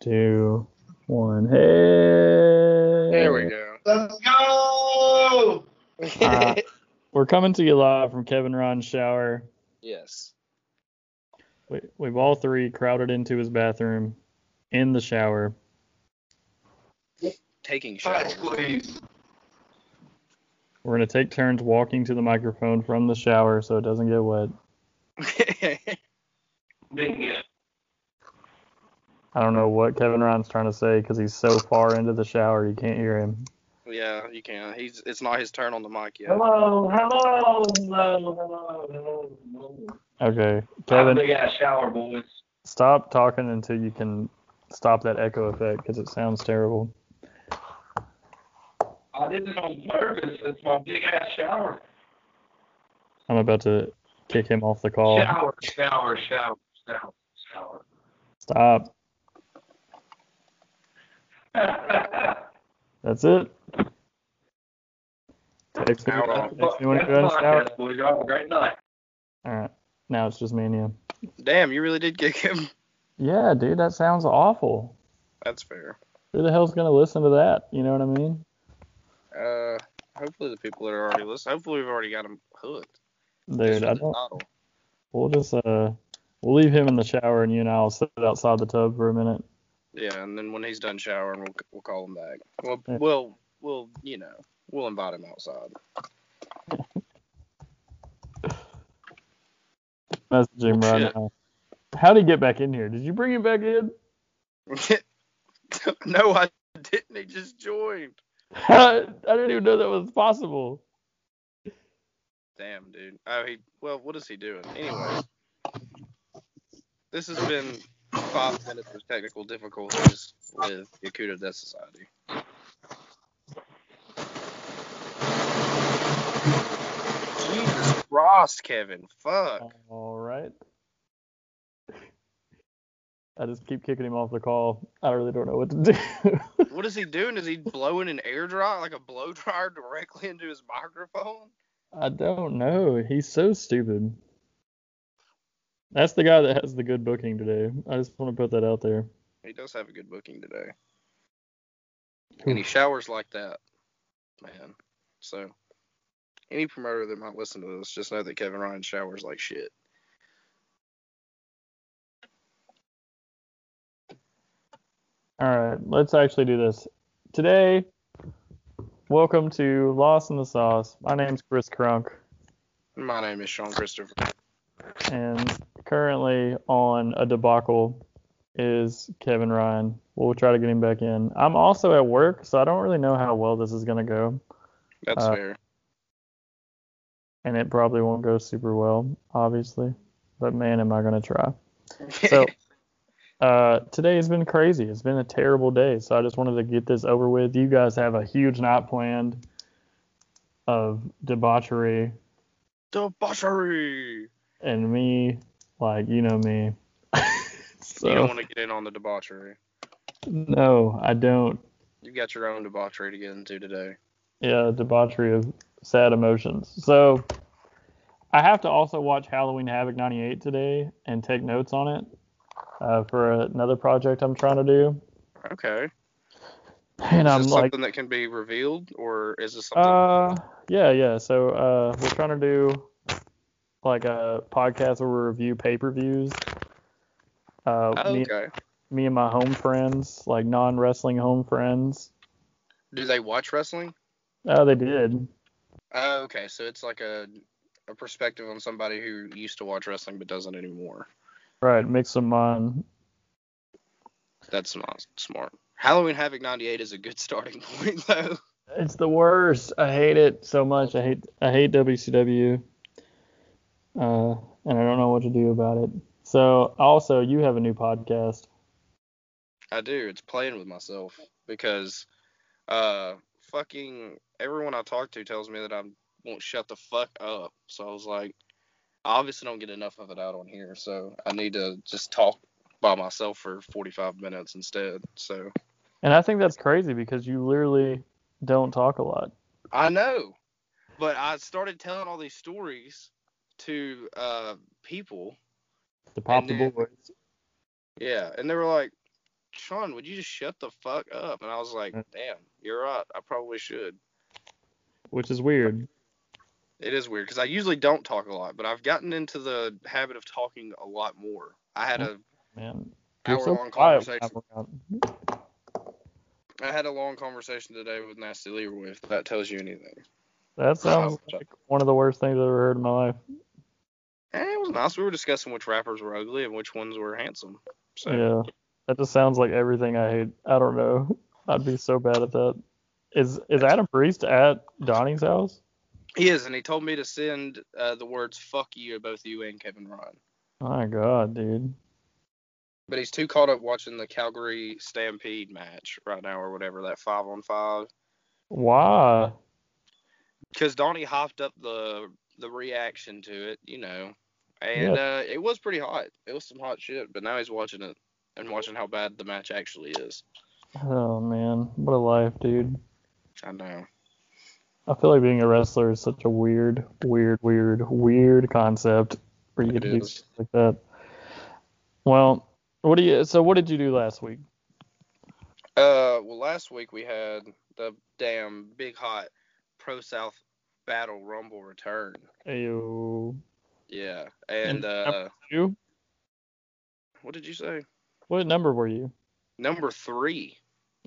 two, one. Hey. There we go. Let's go! Uh, We're coming to you live from Kevin Ryan's shower. yes. We, we've all three crowded into his bathroom in the shower. Taking Hi, showers. please. We're going to take turns walking to the microphone from the shower so it doesn't get wet. Dang it. I don't know what Kevin Ryan's trying to say because he's so far into the shower you can't hear him. yeah, you can. He's. It's not his turn on the mic yet. Hello, hello, hello, hello, hello, hello. Okay, Kevin. Kevin, Big ass shower, boys. stop talking until you can stop that echo effect because it sounds terrible. I did it on purpose. It's my big ass shower. I'm about to kick him off the call. Shower, shower, shower, shower, shower. Stop. That's it. Text me, Out on. text me when you go in the shower. Boys. Y'all have a great night. All right. Now it's just me and you. Damn, you really did kick him. Yeah, dude, that sounds awful. That's fair. Who the hell's gonna listen to that? You know what I mean? Uh, hopefully the people that are already listening. Hopefully we've already got him hooked. Dude, I don't. title. We'll just uh, we'll leave him in the shower and you and I'll sit outside the tub for a minute. Yeah, and then when he's done showering, we'll we'll call him back. Well, Yeah. we'll we'll you know we'll invite him outside. Message him right Shit. now. How'd he get back in here? Did you bring him back in? no, I didn't. He just joined. I didn't even know that was possible. Damn, dude. Oh, he. Well, what is he doing? Anyways, this has been five minutes of technical difficulties with Akuto Death Society. Jesus Christ, Kevin. Fuck. All right. I just keep kicking him off the call. I really don't know what to do. What is he doing? Is he blowing an air dry, like a blow dryer, directly into his microphone? I don't know. He's so stupid. That's the guy that has the good booking today. I just want to put that out there. He does have a good booking today. And he showers like that, man. So, any promoter that might listen to this, just know that Kevin Ryan showers like shit. All right, let's actually do this. Today, welcome to Lost in the Sauce. My name's Chris Crunk, My name is Sean Christopher. And currently on a debacle is Kevin Ryan. We'll try to get him back in. I'm also at work, so I don't really know how well this is going to go, That's Uh, fair. and it probably won't go super well, obviously. But man, am I going to try. So, uh, today has been crazy. It's been a terrible day. So I just wanted to get this over with. You guys have a huge night planned of debauchery, debauchery. And me, like you know me. so You don't want to get in on the debauchery. no, I don't. You've got your own debauchery to get into today. Yeah, debauchery of sad emotions. So I have to also watch Halloween Havoc 98 today and take notes on it uh, for another project I'm trying to do. Okay. And is I'm this like, something that can be revealed, or is this something? Uh, yeah, yeah. So, uh, we're trying to do like a podcast where we review pay-per-views. Uh, Oh, me, okay. me and my home friends, like non-wrestling home friends. Do they watch wrestling? Oh, they did. Oh, okay. So it's like a a perspective on somebody who used to watch wrestling but doesn't anymore. Right, mix them on. That's not smart. Halloween Havoc 98 is a good starting point, though. It's the worst. I hate it so much. I hate I hate WCW. Uh, and I don't know what to do about it. So, also, you have a new podcast. I do. It's playing with myself because uh fucking everyone I talk to tells me that I won't shut the fuck up. So I was like, I obviously don't get enough of it out on here, so I need to just talk by myself for 45 minutes instead. So And I think that's crazy because you literally don't talk a lot. I know, but I started telling all these stories to uh people. To pop the then- boys. Yeah, and they were like, Sean, would you just shut the fuck up? And I was like, damn, you're right. I probably should. Which is weird. It is weird because I usually don't talk a lot, but I've gotten into the habit of talking a lot more. I had a Man. You're so long conversation. I had a long conversation today with Nasty Leroy. If that tells you anything. That sounds Oh. like one of the worst things I've ever heard in my life. Eh, it was nice. We were discussing which rappers were ugly and which ones were handsome. So Yeah. That just sounds like everything I hate. I don't know. I'd be so bad at that. Is is Adam Priest at Donnie's house? he is, and he told me to send uh, the words "fuck you" to both you and Kevin Ryan. My God, dude. But he's too caught up watching the Calgary Stampede match right now, or whatever that five on five. Why? Because Donnie hopped up the the reaction to it, you know, and uh, it was pretty hot. It was some hot shit. But now he's watching it and watching how bad the match actually is. Oh man, what a life, dude. I know. I feel like being a wrestler is such a weird, weird, weird, weird concept for you It to do is. stuff like that. Well, what do you? So what did you do last week? Uh, well, last week we had the damn big hot Pro South Battle Rumble return. Ayo. Yeah, and And uh, You? what did you say? What number were you? Number three.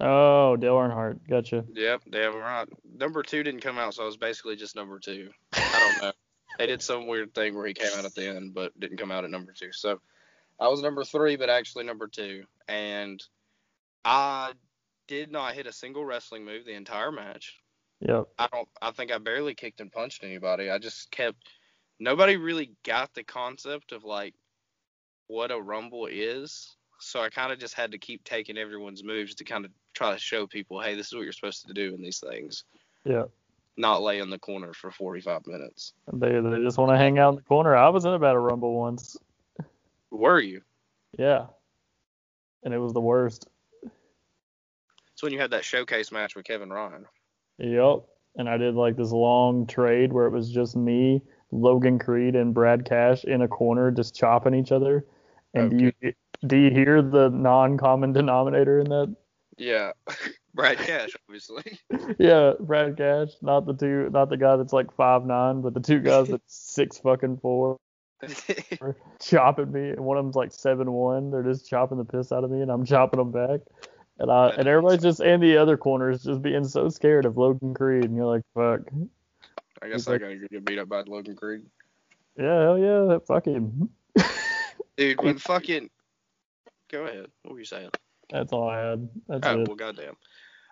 Oh, Dale Earnhardt. Gotcha. Yep, damn right. Number two didn't come out, so I was basically just number two. I don't know. they did some weird thing where he came out at the end, but didn't come out at number two. So I was number three, but actually number two. And I did not hit a single wrestling move the entire match. Yep. I don't. I think I barely kicked and punched anybody. I just kept. Nobody really got the concept of like what a rumble is. So I kind of just had to keep taking everyone's moves to kind of try to show people, hey, this is what you're supposed to do in these things. Yeah. Not lay in the corner for 45 minutes. They they just want to hang out in the corner. I was in a battle rumble once. Were you? Yeah. And it was the worst. It's when you had that showcase match with Kevin Ryan. Yep. And I did like this long trade where it was just me, Logan Creed, and Brad Cash in a corner just chopping each other. And do you do you hear the non-common denominator in that? Yeah. Brad Cash, obviously. Yeah, Brad Cash, not the two, not the guy that's like five nine, but the two guys that's six fucking four chopping me, and one of them's like seven one. They're just chopping the piss out of me, and I'm chopping them back. And I and everybody's just and the other corner is just being so scared of Logan Creed, and you're like, fuck, I guess I gotta get beat up by Logan Creed. yeah, hell yeah, fuck him. Dude, when fucking. Go ahead. What were you saying? That's all I had. That's Oh, it. well, goddamn.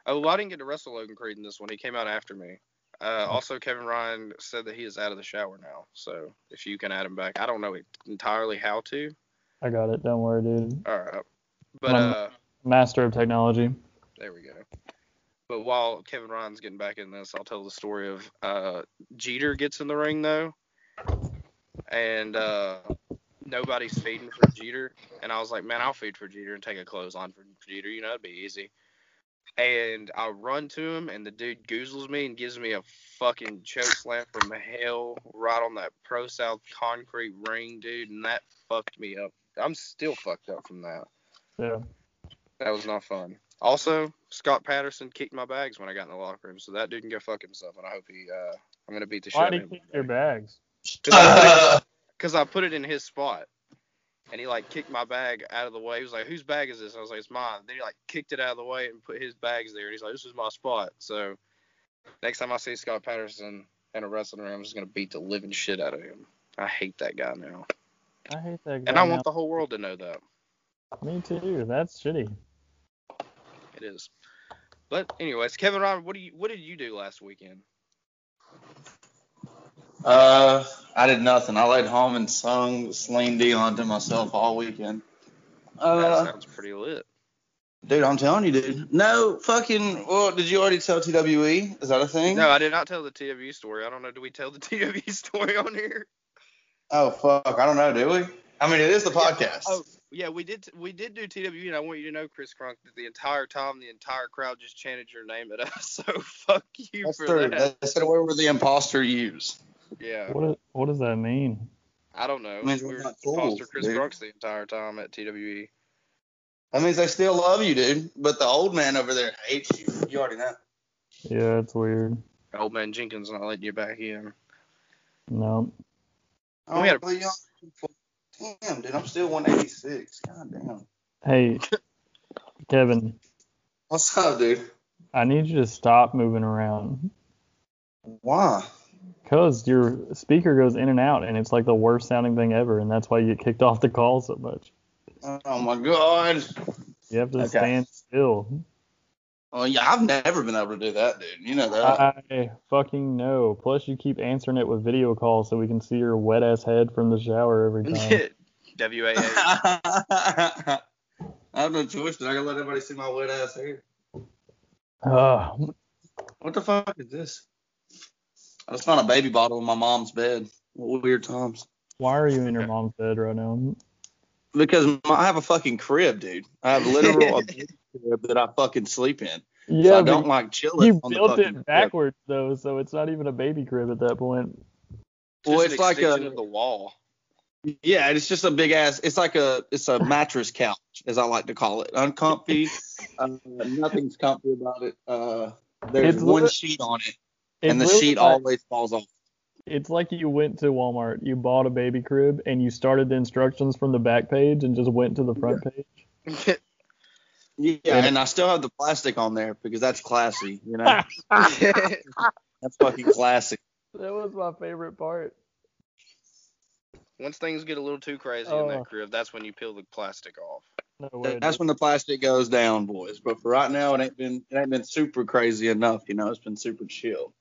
Oh, well, I didn't get to wrestle Logan Creed in this one. He came out after me. Uh, also, Kevin Ryan said that he is out of the shower now. So if you can add him back, I don't know entirely how to. I got it. Don't worry, dude. All right. But uh, Master of technology. there we go. But while Kevin Ryan's getting back in this, I'll tell the story of uh, Jeter gets in the ring though, and uh, nobody's feeding for Jeter, and I was like, man, I'll feed for Jeter and take a clothesline for Jeter. You know, it'd be easy. And I run to him, and the dude goozles me and gives me a fucking choke slam from hell right on that Pro South concrete ring, dude, and that fucked me up. I'm still fucked up from that. Yeah. That was not fun. Also, Scott Patterson kicked my bags when I got in the locker room, so that dude can go fuck himself, and I hope he. Uh, I'm gonna beat the shit Why out did of he kick your bags? Because I put it in his spot, and he like kicked my bag out of the way. He was like, "Whose bag is this?" I was like, "It's mine." Then he like kicked it out of the way and put his bags there, and he's like, "This is my spot." So next time I see Scott Patterson in a wrestling ring, I'm just gonna beat the living shit out of him. I hate that guy now, I hate that guy. and I now. want the whole world to know that. Me too. That's shitty. It is. But anyways, Kevin Ryan, what do you what did you do last weekend? Uh, I did nothing. I laid home and sung Celine Dion to myself all weekend. That Uh, sounds pretty lit. dude, I'm telling you, dude. No, fucking. Well, did you already tell TWE? Is that a thing? No, I did not tell the TW story. I don't know. Do we tell the TW story on here? Oh fuck, I don't know. Do we? I mean, it is the podcast. Oh, yeah, we did. We did do TW, and I want you to know, Chris Crunk, that the entire time the entire crowd just chanted your name at us. So fuck you That's for true. that. They said we were the imposter use. Yeah, What what does that mean? I don't know. Means we we're were not fools, imposter Chris dude. Crunks the entire time at TWE. That means they still love you, dude. But the old man over there hates you. You already know. Yeah, it's weird. Old man Jenkins not letting you back in. No. Oh, We had a- well, y'all- damn, dude, I'm still 186. God damn. Hey, Kevin, What's up, dude? I need you to stop moving around. Why? Cause your speaker goes in and out, and it's like the worst sounding thing ever, and that's why you get kicked off the call so much. Oh my god. You have to Okay. stand still. Oh yeah, I've never been able to do that, dude. You know that. I fucking know. Plus, you keep answering it with video calls so we can see your wet ass head from the shower every time. WAA. I have no choice, but I gotta let everybody see my wet ass hair. Uh, What the fuck is this? I just found a baby bottle in my mom's bed. What weird times. why are you in your mom's bed right now? Because my, I have a fucking crib, dude. I have literal a baby crib that I fucking sleep in. so Yeah, I don't like chilling you on built fucking it crib. backwards though, so it's not even a baby crib at that point. Well, Just it's an like a of the wall. yeah, it's just a big ass. It's like a it's a mattress couch, as I like to call it. Uncomfy. uh, nothing's comfy about it. Uh, there's It's one lit- sheet on it, and the really sheet like- always falls off. It's like you went to Walmart, you bought a baby crib, and you started the instructions from the back page and just went to the front page. Yeah, And- and I still have the plastic on there because that's classy. You know, that's fucking classy. That was my favorite part. Once things get a little too crazy in Oh. that crib, that's when you peel the plastic off. No way. That's when the plastic goes down, boys. But for right now, it ain't been it ain't been super crazy enough. You know, it's been super chill.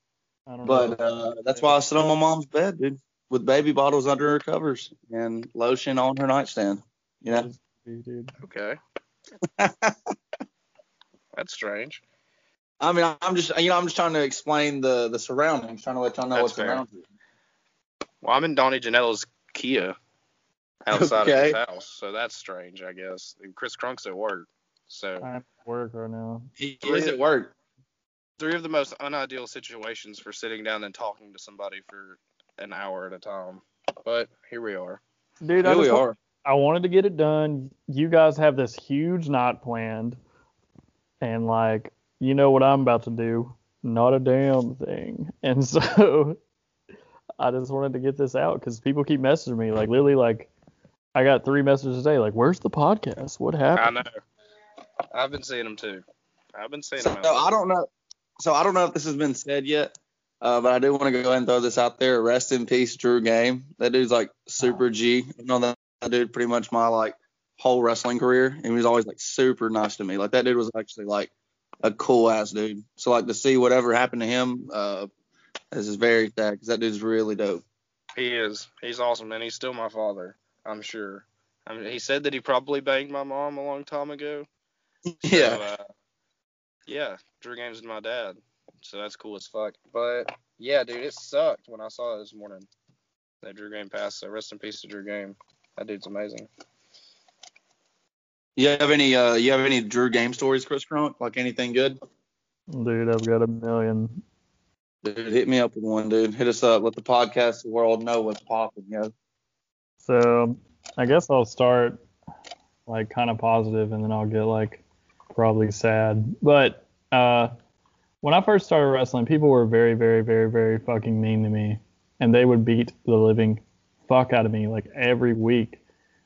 I don't But know. uh, that's why I sit on my mom's bed, dude, with baby bottles under her covers and lotion on her nightstand. You know. dude. Okay. That's strange. I mean, I'm just you know I'm just trying to explain the the surroundings, trying to let y'all know That's what's fair. around you. Well, I'm in Donnie Janello's Kia outside of his house, so that's strange, I guess. And Chris Crunk's at work, so I'm at work right now. He is at work. three of the most unideal situations for sitting down and talking to somebody for an hour at a time. But here we are. Dude, I Here we are. I wanted to get it done. You guys have this huge knot planned, and like, you know what I'm about to do? Not a damn thing. And so, I just wanted to get this out because people keep messaging me. Like, literally, like, I got three messages today. Like, where's the podcast? What happened? I know. I've been seeing them too. I've been seeing So them. out there. I don't know. So I don't know if this has been said yet, uh, but I do want to go ahead and throw this out there. Rest in peace, Drew Game. That dude's like super G. I've known that, that dude pretty much my like whole wrestling career, and he was always like super nice to me. Like that dude was actually like a cool ass dude. So like to see whatever happened to him, uh, this is very sad because that dude's really dope. He is. He's awesome, and he's still my father. I'm sure. I mean, he said that he probably banged my mom a long time ago. Yeah. Uh, yeah, Drew Games is my dad. So that's cool as fuck. But yeah, dude, it sucked when I saw it this morning. That Drew Game passed. So rest in peace to Drew Game. That dude's amazing. You have any uh you have any Drew Game stories, Chris Crunk? Like anything good? Dude, I've got a million. Dude, hit me up with one, dude. Hit us up. Let the podcast world know what's popping, yo. So, I guess I'll start like kind of positive and then I'll get like probably sad. But uh when I first started wrestling, people were very, very, very, very fucking mean to me. And they would beat the living fuck out of me like every week.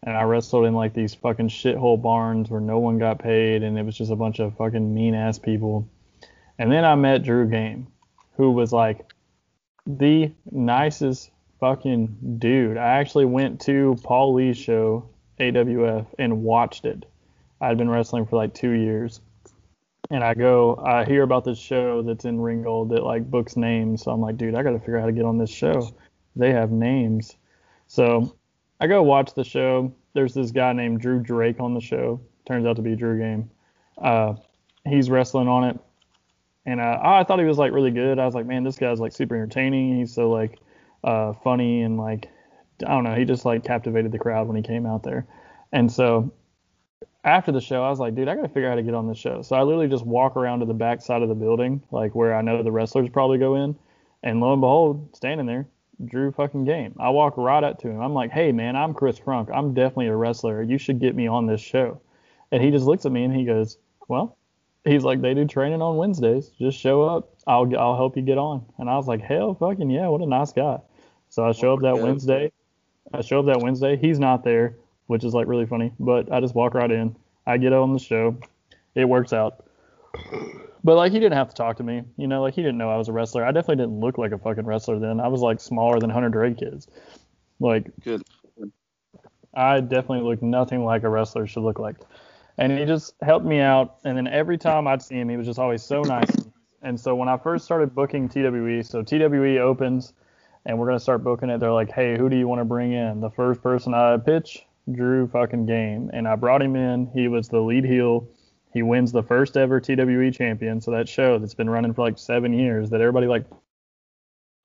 And I wrestled in like these fucking shithole barns where no one got paid and it was just a bunch of fucking mean ass people. And then I met Drew Game, who was like the nicest fucking dude. I actually went to Paul Lee's show, AWF, and watched it. I'd been wrestling for like two years. And I go, I hear about this show that's in Ringgold that like books names. So I'm like, dude, I got to figure out how to get on this show. They have names. So I go watch the show. There's this guy named Drew Drake on the show. Turns out to be Drew Game. Uh, he's wrestling on it. And uh, I thought he was like really good. I was like, man, this guy's like super entertaining. He's so like uh, funny and like I don't know. He just like captivated the crowd when he came out there. And so after the show, I was like, dude, I gotta figure out how to get on this show. So I literally just walk around to the back side of the building, like where I know the wrestlers probably go in, and lo and behold, standing there, Drew fucking Game. I walk right up to him. I'm like, hey man, I'm Chris Crunk. I'm definitely a wrestler. You should get me on this show. And he just looks at me and he goes, well, he's like, they do training on Wednesdays. Just show up. I'll I'll help you get on. And I was like, hell, fucking yeah, what a nice guy. So I show up that Wednesday. I show up that Wednesday. He's not there, which is like really funny. But I just walk right in. I get on the show. It works out. But like he didn't have to talk to me, you know, like he didn't know I was a wrestler. I definitely didn't look like a fucking wrestler then. I was like smaller than Hunter Drake kids. Like Good. I definitely looked nothing like a wrestler should look like. And he just helped me out. And then every time I'd see him, he was just always so nice. And so when I first started booking TWE, so TWE opens and we're going to start booking it, they're like, hey, who do you want to bring in? The first person I pitch, Drew fucking Game. And I brought him in. He was the lead heel. He wins the first ever TWE champion. So that show that's been running for like seven years that everybody like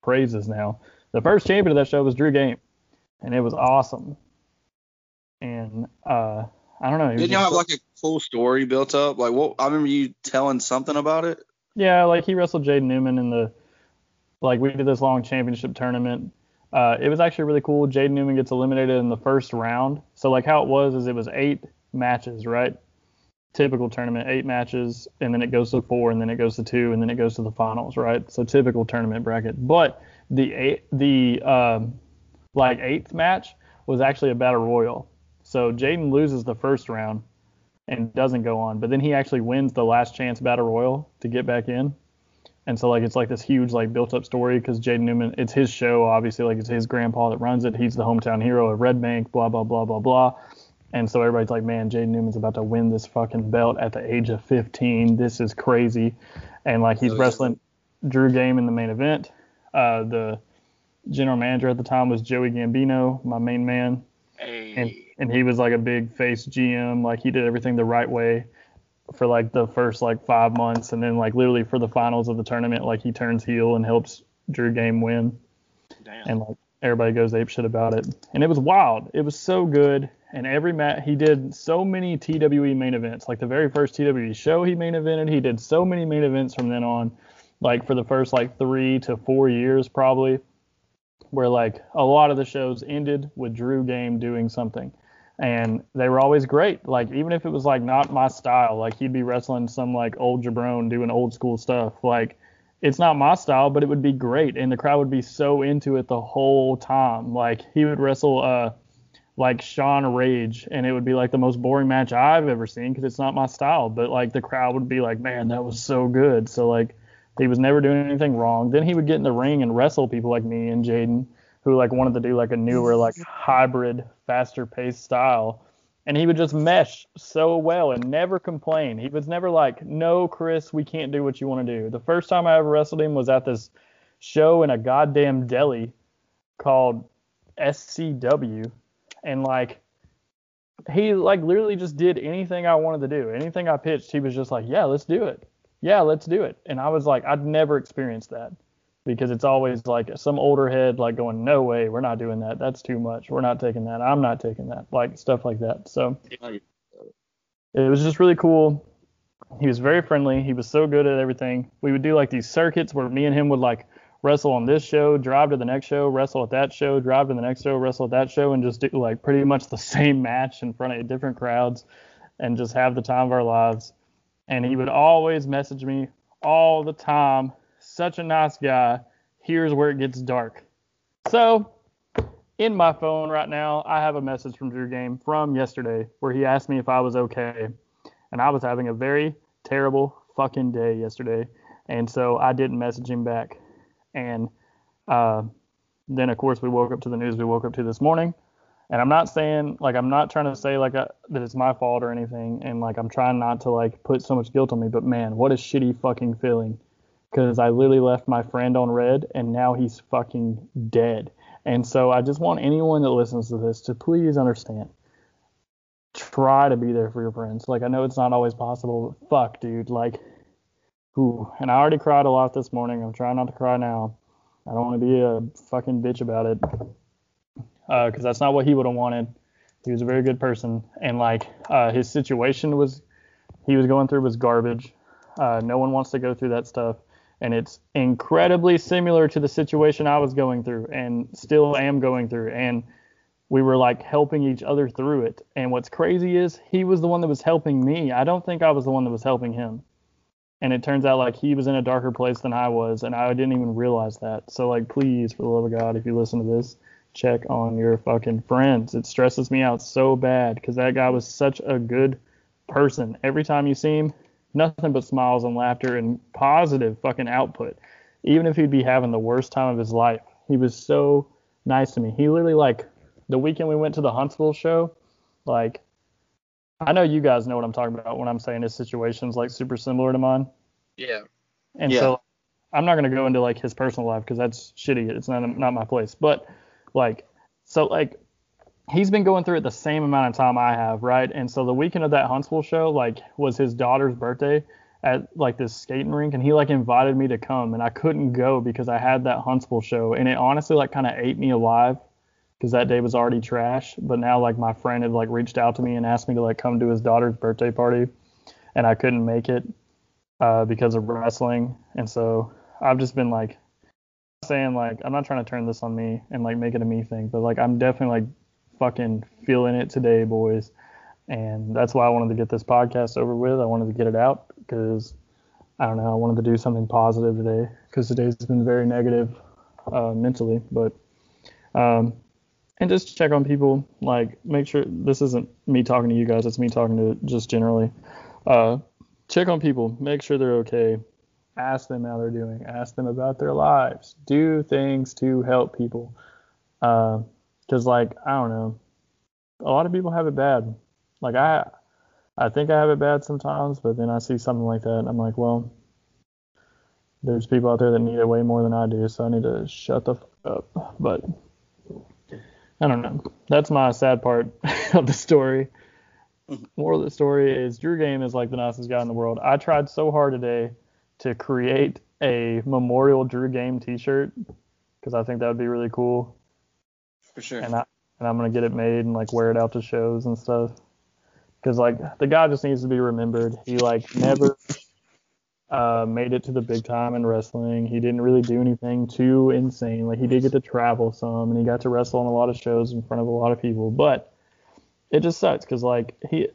praises now. The first champion of that show was Drew Game. And it was awesome and uh, I don't know. Didn't y'all have like a cool story built up? Like what? I remember you telling something about it. yeah, like he wrestled Jaden Newman in the like we did this long championship tournament. Uh, it was actually really cool. Jaden Newman gets eliminated in the first round. So like how it was is it was eight matches, right? Typical tournament, eight matches, and then it goes to four, and then it goes to two, and then it goes to the finals, right? So typical tournament bracket. But the eight, the um, like eighth match was actually a battle royal. So Jaden loses the first round and doesn't go on, but then he actually wins the last chance battle royal to get back in. And so like it's like this huge like built up story because Jaden Newman, it's his show obviously, like it's his grandpa that runs it. He's the hometown hero of Red Bank, blah blah blah blah blah. And so everybody's like, man, Jaden Newman's about to win this fucking belt at the age of 15. This is crazy. And like he's wrestling Drew Game in the main event. Uh, the general manager at the time was Joey Gambino, my main man Hey. and and he was like a big face GM. Like he did everything the right way for like the first like five months, and then like literally for the finals of the tournament, like he turns heel and helps Drew Game win, Damn. and like everybody goes ape shit about it. And it was wild. It was so good. And every match he did so many TWE main events. Like the very first TWE show he main evented, he did so many main events from then on. Like for the first like three to four years probably where like a lot of the shows ended with Drew Game doing something. And they were always great. Like even if it was like not my style, like he'd be wrestling some like old jabron doing old school stuff. Like it's not my style, but it would be great and the crowd would be so into it the whole time. Like he would wrestle uh like Sean Rage and it would be like the most boring match I've ever seen because it's not my style, but like the crowd would be like, "Man, that was so good." So like he was never doing anything wrong. Then he would get in the ring and wrestle people like me and Jaden, who like wanted to do like a newer, like hybrid, faster paced style. And he would just mesh so well and never complain. He was never like, no, Chris, we can't do what you want to do. The first time I ever wrestled him was at this show in a goddamn deli called SCW. And like, he like literally just did anything I wanted to do. Anything I pitched, he was just like, yeah, let's do it yeah, let's do it. And I was like, I'd never experienced that because it's always like some older head like going, no way, we're not doing that. That's too much. We're not taking that. I'm not taking that. Like stuff like that. So it was just really cool. He was very friendly. He was so good at everything. We would do like these circuits where me and him would like wrestle on this show, drive to the next show, wrestle at that show, drive to the next show, wrestle at that show, and just do like pretty much the same match in front of different crowds and just have the time of our lives and he would always message me all the time. Such a nice guy. Here's where it gets dark. So, in my phone right now, I have a message from Drew Game from yesterday where he asked me if I was okay. And I was having a very terrible fucking day yesterday. And so I didn't message him back. And uh, then, of course, we woke up to the news we woke up to this morning. And I'm not saying like I'm not trying to say like I, that it's my fault or anything, and like I'm trying not to like put so much guilt on me. But man, what a shitty fucking feeling, because I literally left my friend on red, and now he's fucking dead. And so I just want anyone that listens to this to please understand. Try to be there for your friends. Like I know it's not always possible, but fuck, dude. Like, ooh. And I already cried a lot this morning. I'm trying not to cry now. I don't want to be a fucking bitch about it because that's not what he would have wanted. He was a very good person, and like uh, his situation was, he was going through was garbage. Uh, no one wants to go through that stuff, and it's incredibly similar to the situation I was going through, and still am going through. And we were like helping each other through it. And what's crazy is he was the one that was helping me. I don't think I was the one that was helping him. And it turns out like he was in a darker place than I was, and I didn't even realize that. So like, please, for the love of God, if you listen to this, check on your fucking friends. It stresses me out so bad because that guy was such a good person. Every time you see him, nothing but smiles and laughter and positive fucking output. Even if he'd be having the worst time of his life, he was so nice to me. He literally like the weekend we went to the Huntsville show, like I know you guys know what I'm talking about when I'm saying his situation's like super similar to mine. Yeah. And Yeah. so I'm not gonna go into like his personal life because that's shitty. It's not not my place. But like so like he's been going through it the same amount of time I have, right? And so the weekend of that Huntsville show like was his daughter's birthday at like this skating rink and he like invited me to come and I couldn't go because I had that Huntsville show and it honestly like kind of ate me alive because that day was already trash. But now like my friend had like reached out to me and asked me to like come to his daughter's birthday party and I couldn't make it uh, because of wrestling. And so I've just been like saying like I'm not trying to turn this on me and like make it a me thing, but like I'm definitely like fucking feeling it today, boys. And that's why I wanted to get this podcast over with. I wanted to get it out because I don't know. I wanted to do something positive today because today's been very negative uh, mentally. But um, and just check on people. Like make sure this isn't me talking to you guys. It's me talking to just generally. Uh, check on people. Make sure they're okay. Ask them how they're doing. Ask them about their lives. Do things to help people. Because like I don't know, a lot of people have it bad. Like I, I think I have it bad sometimes, but then I see something like that, and I'm like, well, there's people out there that need it way more than I do, so I need to shut the fuck up. But I don't know. That's my sad part of the story. Mm-hmm. Moral of the story is Drew Game is like the nicest guy in the world. I tried so hard today to create a memorial Drew Game T-shirt because I think that would be really cool, For sure. and I and I'm gonna get it made and like wear it out to shows and stuff. Because like the guy just needs to be remembered. He like never uh, made it to the big time in wrestling. He didn't really do anything too insane. Like he did get to travel some and he got to wrestle on a lot of shows in front of a lot of people. But it just sucks because like he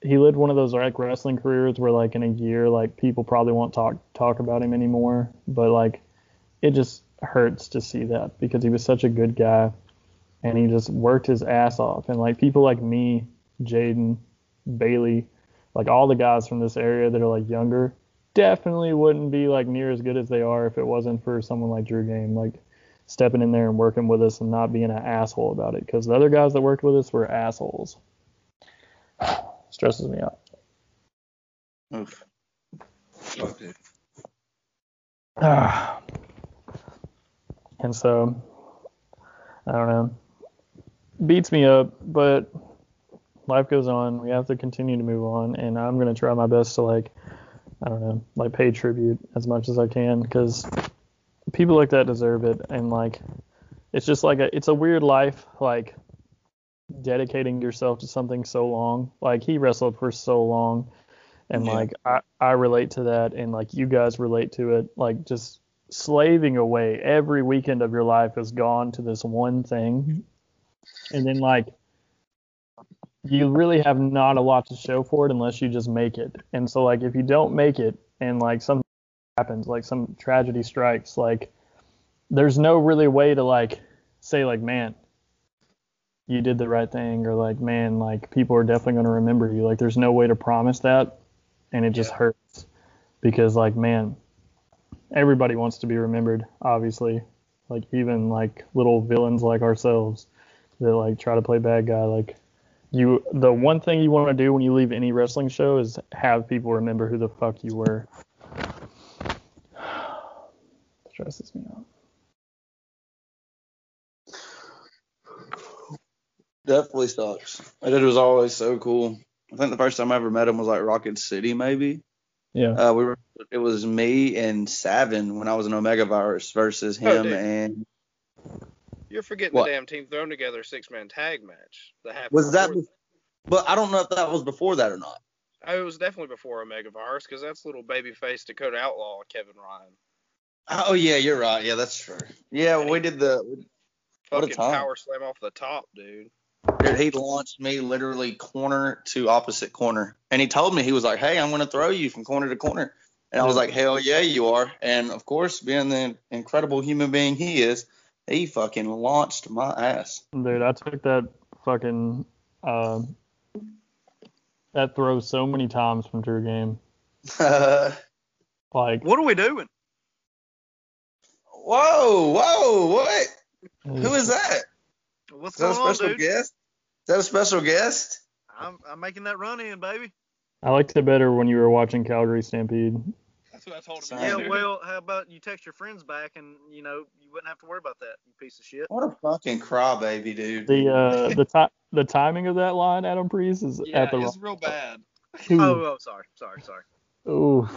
he lived one of those like wrestling careers where like in a year like people probably won't talk talk about him anymore. But like it just hurts to see that because he was such a good guy and he just worked his ass off. And like people like me, Jaden, Bailey, like all the guys from this area that are like younger, definitely wouldn't be like near as good as they are if it wasn't for someone like Drew Game, like stepping in there and working with us and not being an asshole about it. Because the other guys that worked with us were assholes. Stresses me out. Oof. Fuck, dude. and so I don't know. Beats me up, but life goes on. We have to continue to move on, and I'm gonna try my best to like, I don't know, like pay tribute as much as I can because people like that deserve it, and like, it's just like a, it's a weird life, like dedicating yourself to something so long. Like he wrestled for so long, and Yeah. like I I relate to that, and like you guys relate to it, like just slaving away every weekend of your life is gone to this one thing and then like you really have not a lot to show for it unless you just make it. And so like if you don't make it and like something happens like some tragedy strikes like there's no really way to like say like man you did the right thing or like man like people are definitely going to remember you. Like there's no way to promise that and it just Yeah. hurts because like man everybody wants to be remembered obviously. Like even like little villains like ourselves that like try to play bad guy like you the one thing you want to do when you leave any wrestling show is have people remember who the fuck you were stresses me out Definitely sucks. That dude was always so cool. I think the first time I ever met him was like Rocket City, maybe. yeah Uh, we were. It was me and Savin when I was in Omega Virus versus Oh, him dude. and You're forgetting What? the damn team thrown together six man tag match. That happened was that. be- But I don't know if that was before that or not. Oh, it was definitely before Omega Virus because that's little babyface Dakota Outlaw Kevin Ryan. Oh yeah, you're right. Yeah, that's true. Yeah, we did the Fucking power slam off the top, dude. Dude, he launched me literally corner to opposite corner. And he told me, he was like, hey, I'm going to throw you from corner to corner. And I was like, hell yeah, you are. And of course, being the incredible human being he is, he fucking launched my ass. Dude, I took that fucking uh, that throw so many times from Drew Game. whoa, Like, What are we doing? whoa, whoa, what? Who is that? What's Is that a going on, special dude? guest? Is that a special guest? I'm, I'm making that run in, baby. I liked it better when you were watching Calgary Stampede. That's what I told him. Yeah, well, how about you text your friends back and you know you wouldn't have to worry about that, you piece of shit. What a fucking crybaby, dude. The uh, the ti- the timing of that line, Adam Priest, is yeah, at the it's real bad. wrong. Oh, oh, sorry, sorry, sorry. Ooh.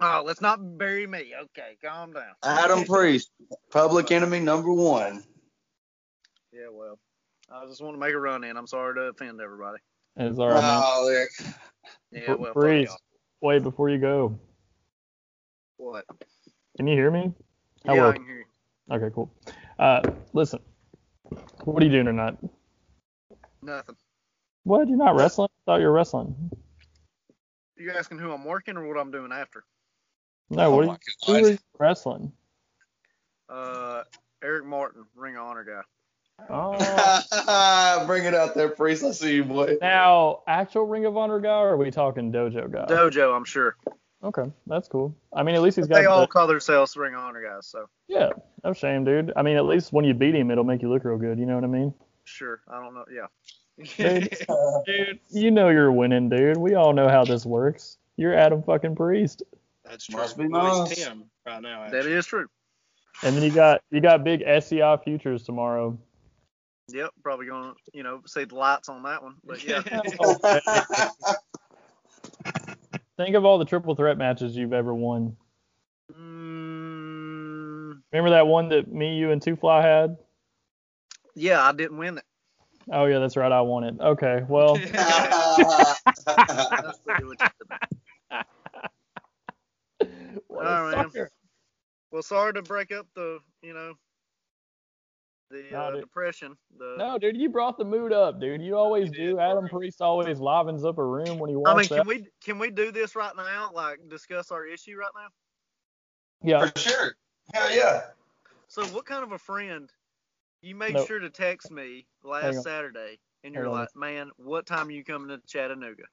Oh, let's not bury me. Okay, calm down. Adam Priest, public enemy number one. Yeah, well, I just want to make a run in. I'm sorry to offend everybody. It's all right, man. Oh, Rick. Yeah, well, fuck Priest, y'all. wait before you go. What? Can you hear me? Yeah, Hello. I can hear you. Okay, cool. Uh, listen. What are you doing tonight? Nothing. What? You're not wrestling? I thought you were wrestling. You asking who I'm working or what I'm doing after? No, Oh what are you, who are you wrestling? Uh, Eric Martin, Ring of Honor guy. Oh. Bring it out there, Priest. I see you, boy. now, actual Ring of Honor guy, or are we talking dojo guy? Dojo, I'm sure. okay, that's cool. I mean, at least he's But got. they all the- call themselves Ring of Honor guys, so yeah, no shame, dude. I mean, at least when you beat him, it'll make you look real good. You know what I mean? sure. I don't know. Yeah. Dude, dude, you know you're winning, dude. We all know how this works. You're Adam fucking Priest, That's true. Must be Well, nice. Tim right now. That Actually. is true. and then you got you got big SEI futures tomorrow. Yep, probably gonna, you know, see the lights on that one. But yeah. Think of all the triple threat matches you've ever won. Mm, Remember that one that me, you, and Two Fly had? yeah, I didn't win it. Oh yeah, that's right. I won it. Okay, well, That's what you did. what All a right. sucker. Well, sorry to break up the, you know, the No, uh, dude. depression. The, No, dude, you brought the mood up, dude. You always do. Adam Priest always livens up a room when he walks. I mean, can out. we can we do this right now? Like discuss our issue right now. Yeah. For sure. Hell yeah. So, what kind of a friend? You made No. sure to text me last. Saturday, and you're like, "Man, what time are you coming to Chattanooga?"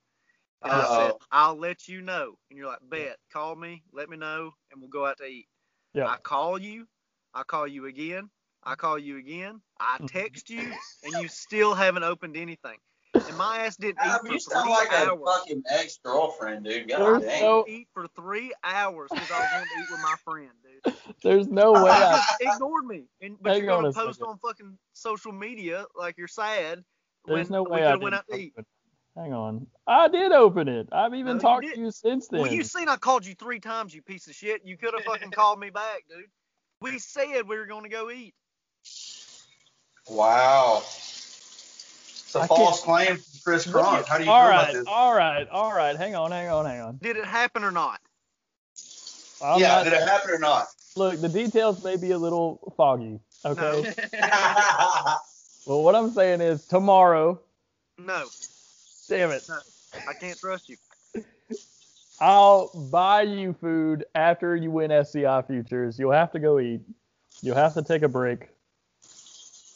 And Uh-oh. I said, "I'll let you know." And you're like, "Bet, call me, let me know, and we'll go out to eat." Yeah. I call you, I call you again, I call you again, I Mhm. text you, and you still haven't opened anything. And my ass didn't eat Adam, for you sound three like a fucking ex-girlfriend, dude. God There's dang. no- Eat for three hours because I was wanting to eat with my friend, dude. There's no way I. ignored me. And but Hang you're gonna a post second. on fucking social media like you're sad. There's when no we way could I have went didn't out to eat. open it. Hang on. I did open it. I've even No, talked to you since then. Well, you seen I called you three times, you piece of shit. You could have fucking called me back, dude. We said we were gonna go eat. Wow. It's a I false claim from Chris What Cronk. How do you all feel right, about this? all right, all right. Hang on, hang on, hang on. Did it happen or not? I'm yeah, not, did it happen or not? look, the details may be a little foggy. Okay. Well, what I'm saying is tomorrow. No, Damn it. No, I can't trust you. I'll buy you food after you win SCI futures. You'll have to go eat. You'll have to take a break,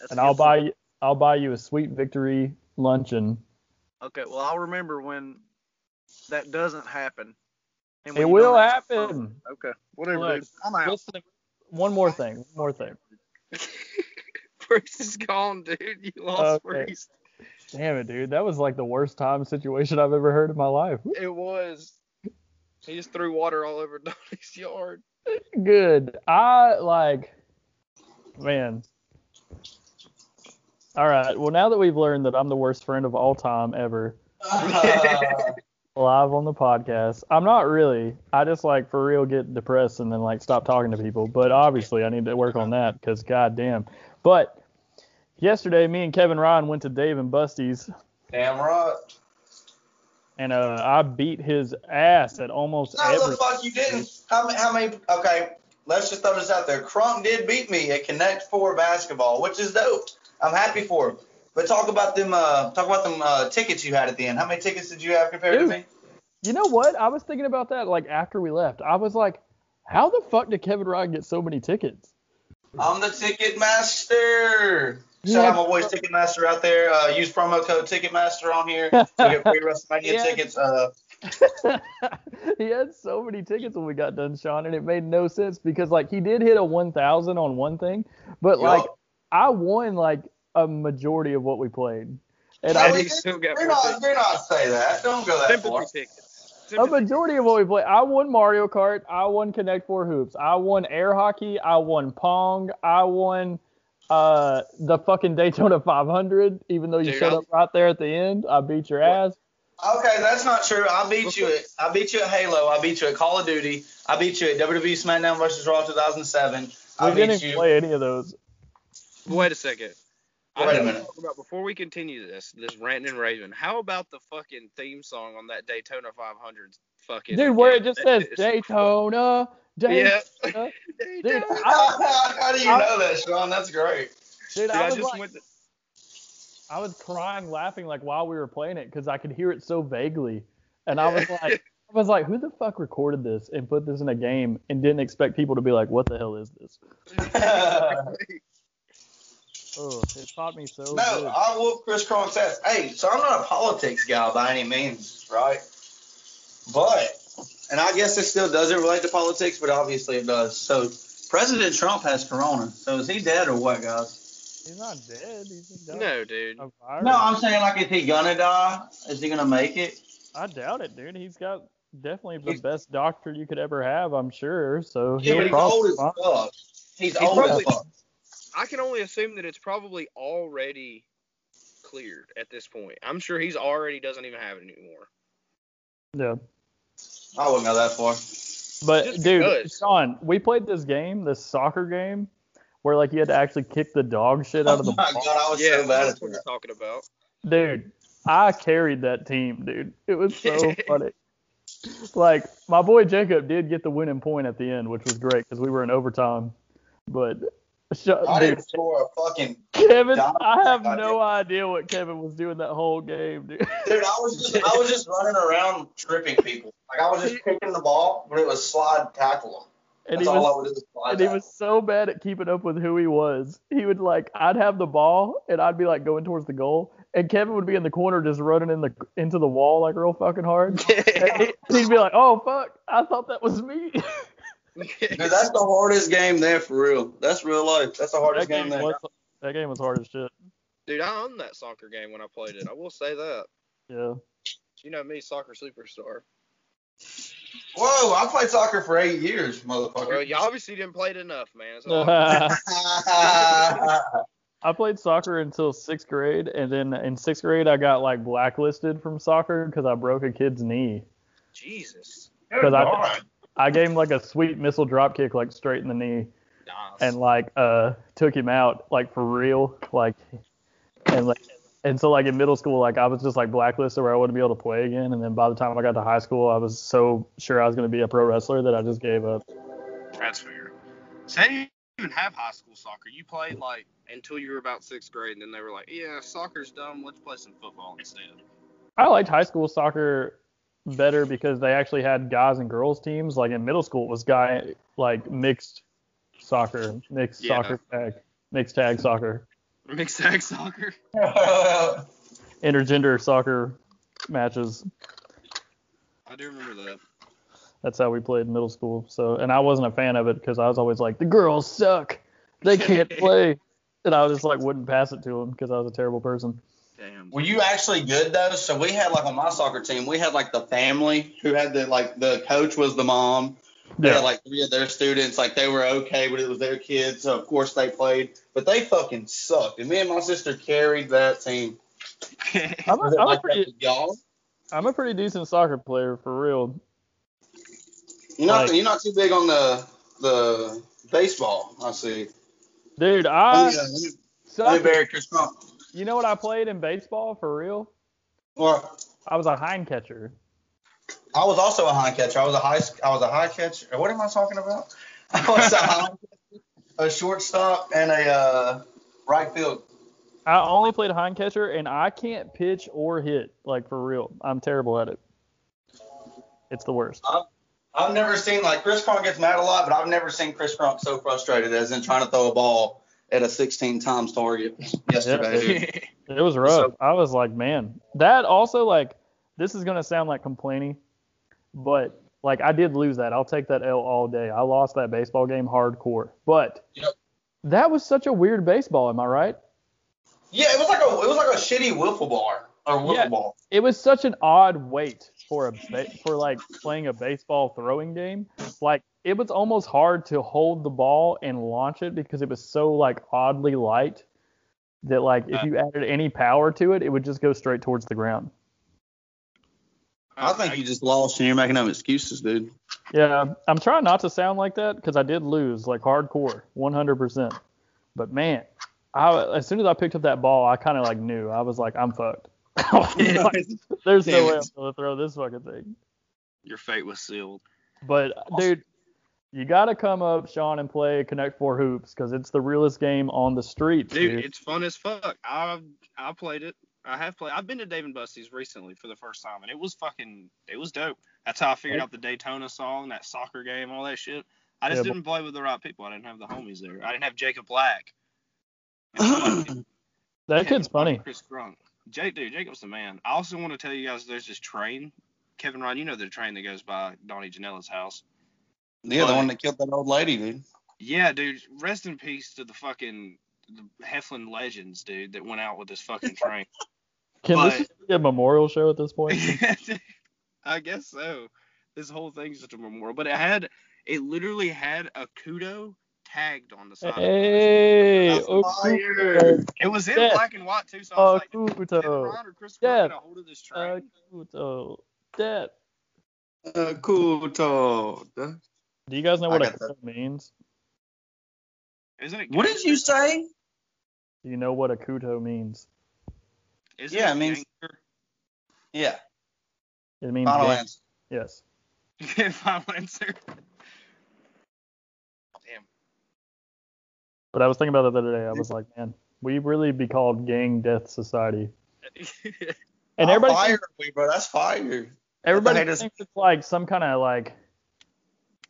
That's and a I'll buy point. you. I'll buy you a sweet victory luncheon. Okay, well I'll remember when that doesn't happen. and It will don't- happen. Okay, whatever, Look. I'm out. Listen, one more thing. One more thing. Priest is gone, dude. You lost Okay. Priest. Damn it, dude. That was like the worst time situation I've ever heard in my life. It was. He just threw water all over Donnie's yard. Good. I like, man. All right. Well, now that we've learned that I'm the worst friend of all time ever, live on the podcast, I'm not really. I just like for real get depressed and then like stop talking to people. But obviously, I need to work on that because goddamn. But yesterday, me and Kevin Ryan went to Dave and Busty's, Damn right. and uh, I beat his ass at almost No, every. look like you didn't. How? How many? Okay, let's just throw this out there. Crunk did beat me at Connect Four basketball, which is dope. I'm happy for him. But talk about them. Uh, talk about them uh, tickets you had at the end. How many tickets did you have compared Dude. to me? You know what? I was thinking about that like after we left. I was like, how the fuck did Kevin Ryan get so many tickets? I'm the Ticketmaster. Shout Yeah. out my boys Ticketmaster out there. Uh, use promo code Ticketmaster on here to get free WrestleMania Yeah. tickets. Uh, he had so many tickets when we got done, Sean, and it made no sense because like he did hit a 1,000 on one thing, but like. I won like a majority of what we played, and I And we- still got do more not, tickets. do not say that. Don't go that Sympathy far. tickets. a Sympathy majority of what we played. I won Mario Kart. I won Connect Four hoops. I won air hockey. I won pong. I won uh the fucking Daytona 500. Even though you Dude, showed I- up right there at the end, I beat your ass. Okay, that's not true. I beat you at I beat you at Halo. I beat you at Call of Duty. I beat you at WWE SmackDown vs. Raw 2007. I We beat didn't you. play any of those. Wait a second. Wait a minute. About, before we continue this, this ranting and raving, how about the fucking theme song on that Daytona 500 fucking Dude, where it just says is- Daytona, Daytona. Yeah. Dude, I, How do you I- know that, Sean? That's great. dude, Dude, I I just like, went to, I was crying, laughing like while we were playing it because I could hear it so vaguely, and I was like, I was like, who the fuck recorded this and put this in a game and didn't expect people to be like, what the hell is this? Oh, it taught me so no, good. I whoop Chris Crunk's ass. Hey, so I'm not a politics guy by any means, right? But, and I guess it still doesn't relate to politics, but obviously it does. So, President Trump has corona. So is he dead or what, guys? He's not dead. He's just no, dude. No, I'm saying like, is he gonna die? Is he gonna make it? I doubt it, dude. He's got definitely the He's- best doctor you could ever have, I'm sure. So Yeah, he'll but he's probably old as fuck. He's, He's old as probably- fuck. I can only assume that it's probably already cleared at this point. I'm sure he's already doesn't even have it anymore. Yeah. I wouldn't go that far. But Just dude, because. Sean, we played this game, this soccer game, where like you had to actually kick the dog shit out Oh of the oh my ball. god, I was yeah, so bad that's at what that. you're talking about. Dude, I carried that team, dude. It was so funny. Like my boy Jacob did get the winning point at the end, which was great because we were in overtime. But sh- I didn't score a fucking Kevin, I have no idea what Kevin was doing that whole game, dude. Dude, I was just I was just running around tripping people. Like I was just kicking the ball, but it was slide tackle him. And That's he all was I would do. Was and he was so bad at keeping up with who he was. He would like, I'd have the ball and I'd be like going towards the goal, and Kevin would be in the corner just running in the into the wall like real fucking hard. And he'd be like, "Oh fuck, I thought that was me." Dude, that's the hardest game there for real. That's real life. That's the that hardest game game there. was that game was hard as shit. Dude, I owned that soccer game when I played it. I will say that. Yeah. You know me, soccer superstar. Whoa, I played soccer for eight years, motherfucker. Well, you obviously didn't play it enough, man. That's I played soccer until sixth grade, and then in sixth grade I got like blacklisted from soccer because I broke a kid's knee. Jesus. Because I I gave him like a sweet missile drop kick like straight in the knee. Nice. and like uh took him out like for real like and like and so like in middle school like I was just like blacklisted where I wouldn't be able to play again and then by the time I got to high school I was so sure I was going to be a pro wrestler that I just gave up. That's fair. So they didn't even have high school soccer. You played like until you were about sixth grade, and then they were like, "Yeah, soccer's dumb. Let's play some football instead." I liked high school soccer better because they actually had guys and girls teams. Like in middle school it was guy like mixed soccer, mixed Yeah. soccer tag, mixed tag soccer, Mixed tag soccer. intergender soccer matches. I do remember that. That's how we played in middle school. So, and I wasn't a fan of it because I was always like, the girls suck. They can't play. And I just like wouldn't pass it to them because I was a terrible person. Damn. Were you actually good though? So we had like on my soccer team, we had like the family who had the like the coach was the mom. They had like three of their students, like they were okay, but it was their kids, so of course they played. But they fucking sucked. And me and my sister carried that team. I'm Was a, it I'm, a like that pretty, with y'all? I'm a pretty decent soccer player for real. You're not Like- you're not too big on the the baseball, I see. Dude, I me, uh, let me, let me bury Chris Trump. You know what I played in baseball for real? Or I was a hind catcher. I was also a high catcher. I was a high I was a high catcher. What am I talking about? I was a, high- a shortstop and a uh, right field. I only played hind catcher, and I can't pitch or hit. Like for real, I'm terrible at it. It's the worst. I've never seen like Chris Crunk gets mad a lot, but I've never seen Chris Crunk so frustrated as in trying to throw a ball at a 16 times target yesterday. dude. It was rough. I was like, man, that also like this is gonna sound like complaining, but like I did lose that. I'll take that L all day. I lost that baseball game hardcore, but Yep. that was such a weird baseball. Am I right? Yeah, it was like a it was like a shitty wiffle ball or wiffle Yeah. ball. It was such an odd weight for a ba- for like playing a baseball throwing game. Like it was almost hard to hold the ball and launch it because it was so like oddly light that like if you added any power to it, it would just go straight towards the ground. I think you just lost and you're making up excuses, dude. Yeah, I'm trying not to sound like that because I did lose like hardcore, 100%. But man, I, as soon as I picked up that ball, I kind of like knew. I was like, I'm fucked. Like, There's no way it. I'm gonna throw this fucking thing. Your fate was sealed. But dude, you gotta come up, Sean, and play Connect Four Hoops because it's the realest game on the streets, Dude, dude. it's fun as fuck. I I played it. I have played. I've been to Dave and Busty's recently for the first time, and it was fucking. It was dope. That's how I figured out the Daytona song, that soccer game, all that shit. I just Yeah, didn't play with the right people. I didn't have the homies there. I didn't have Jacob Black. That Kevin kid's funny. Chris Crunk. Jake, dude, Jacob's the man. I also want to tell you guys there's this train. Kevin Ryan, you know the train that goes by Donnie Janella's house. Yeah, the one that killed that old lady, dude. Yeah, dude. Rest in peace to the fucking the Heflin legends, dude, that went out with this fucking train. Can but- this be a memorial show at this point? I guess so. This whole thing's just a memorial, but it had it literally had a kudo tagged on the side. of it. hey, That's Akuto, It was in Death. black and white too, so I was like, did Kevin Akuto, Ryan or Chris Death. Grant get a hold of this train? Akuto, Death. Uh, cool toad. Do you guys know I what got Akuto means? Isn't it? What did you say? Do you know what Akuto means? Isn't Yeah, it it means- gangster? Yeah, It means final gang- answer. Yes. Final answer. Damn. But I was thinking about that the other day. I was like, man, we really be called gang death society. And everybody fire thinks, we, bro. That's fire. everybody hate us- thinks it's like some kind of like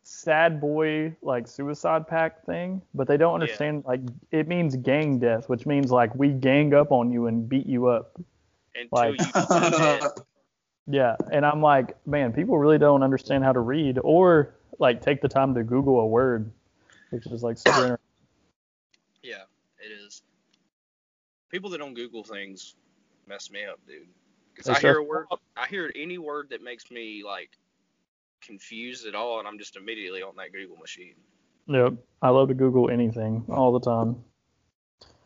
sad boy like suicide pact thing, but they don't understand like it means gang death, which means like we gang up on you and beat you up. Until Like- you. Yeah, and I'm like, man, people really don't understand how to read or like take the time to Google a word, which is like super interesting. Yeah, it is. People that don't Google things mess me up, dude. Because I hear a word. I hear any word that makes me like confused at all, and I'm just immediately on that Google machine. Yep, I love to Google anything all the time,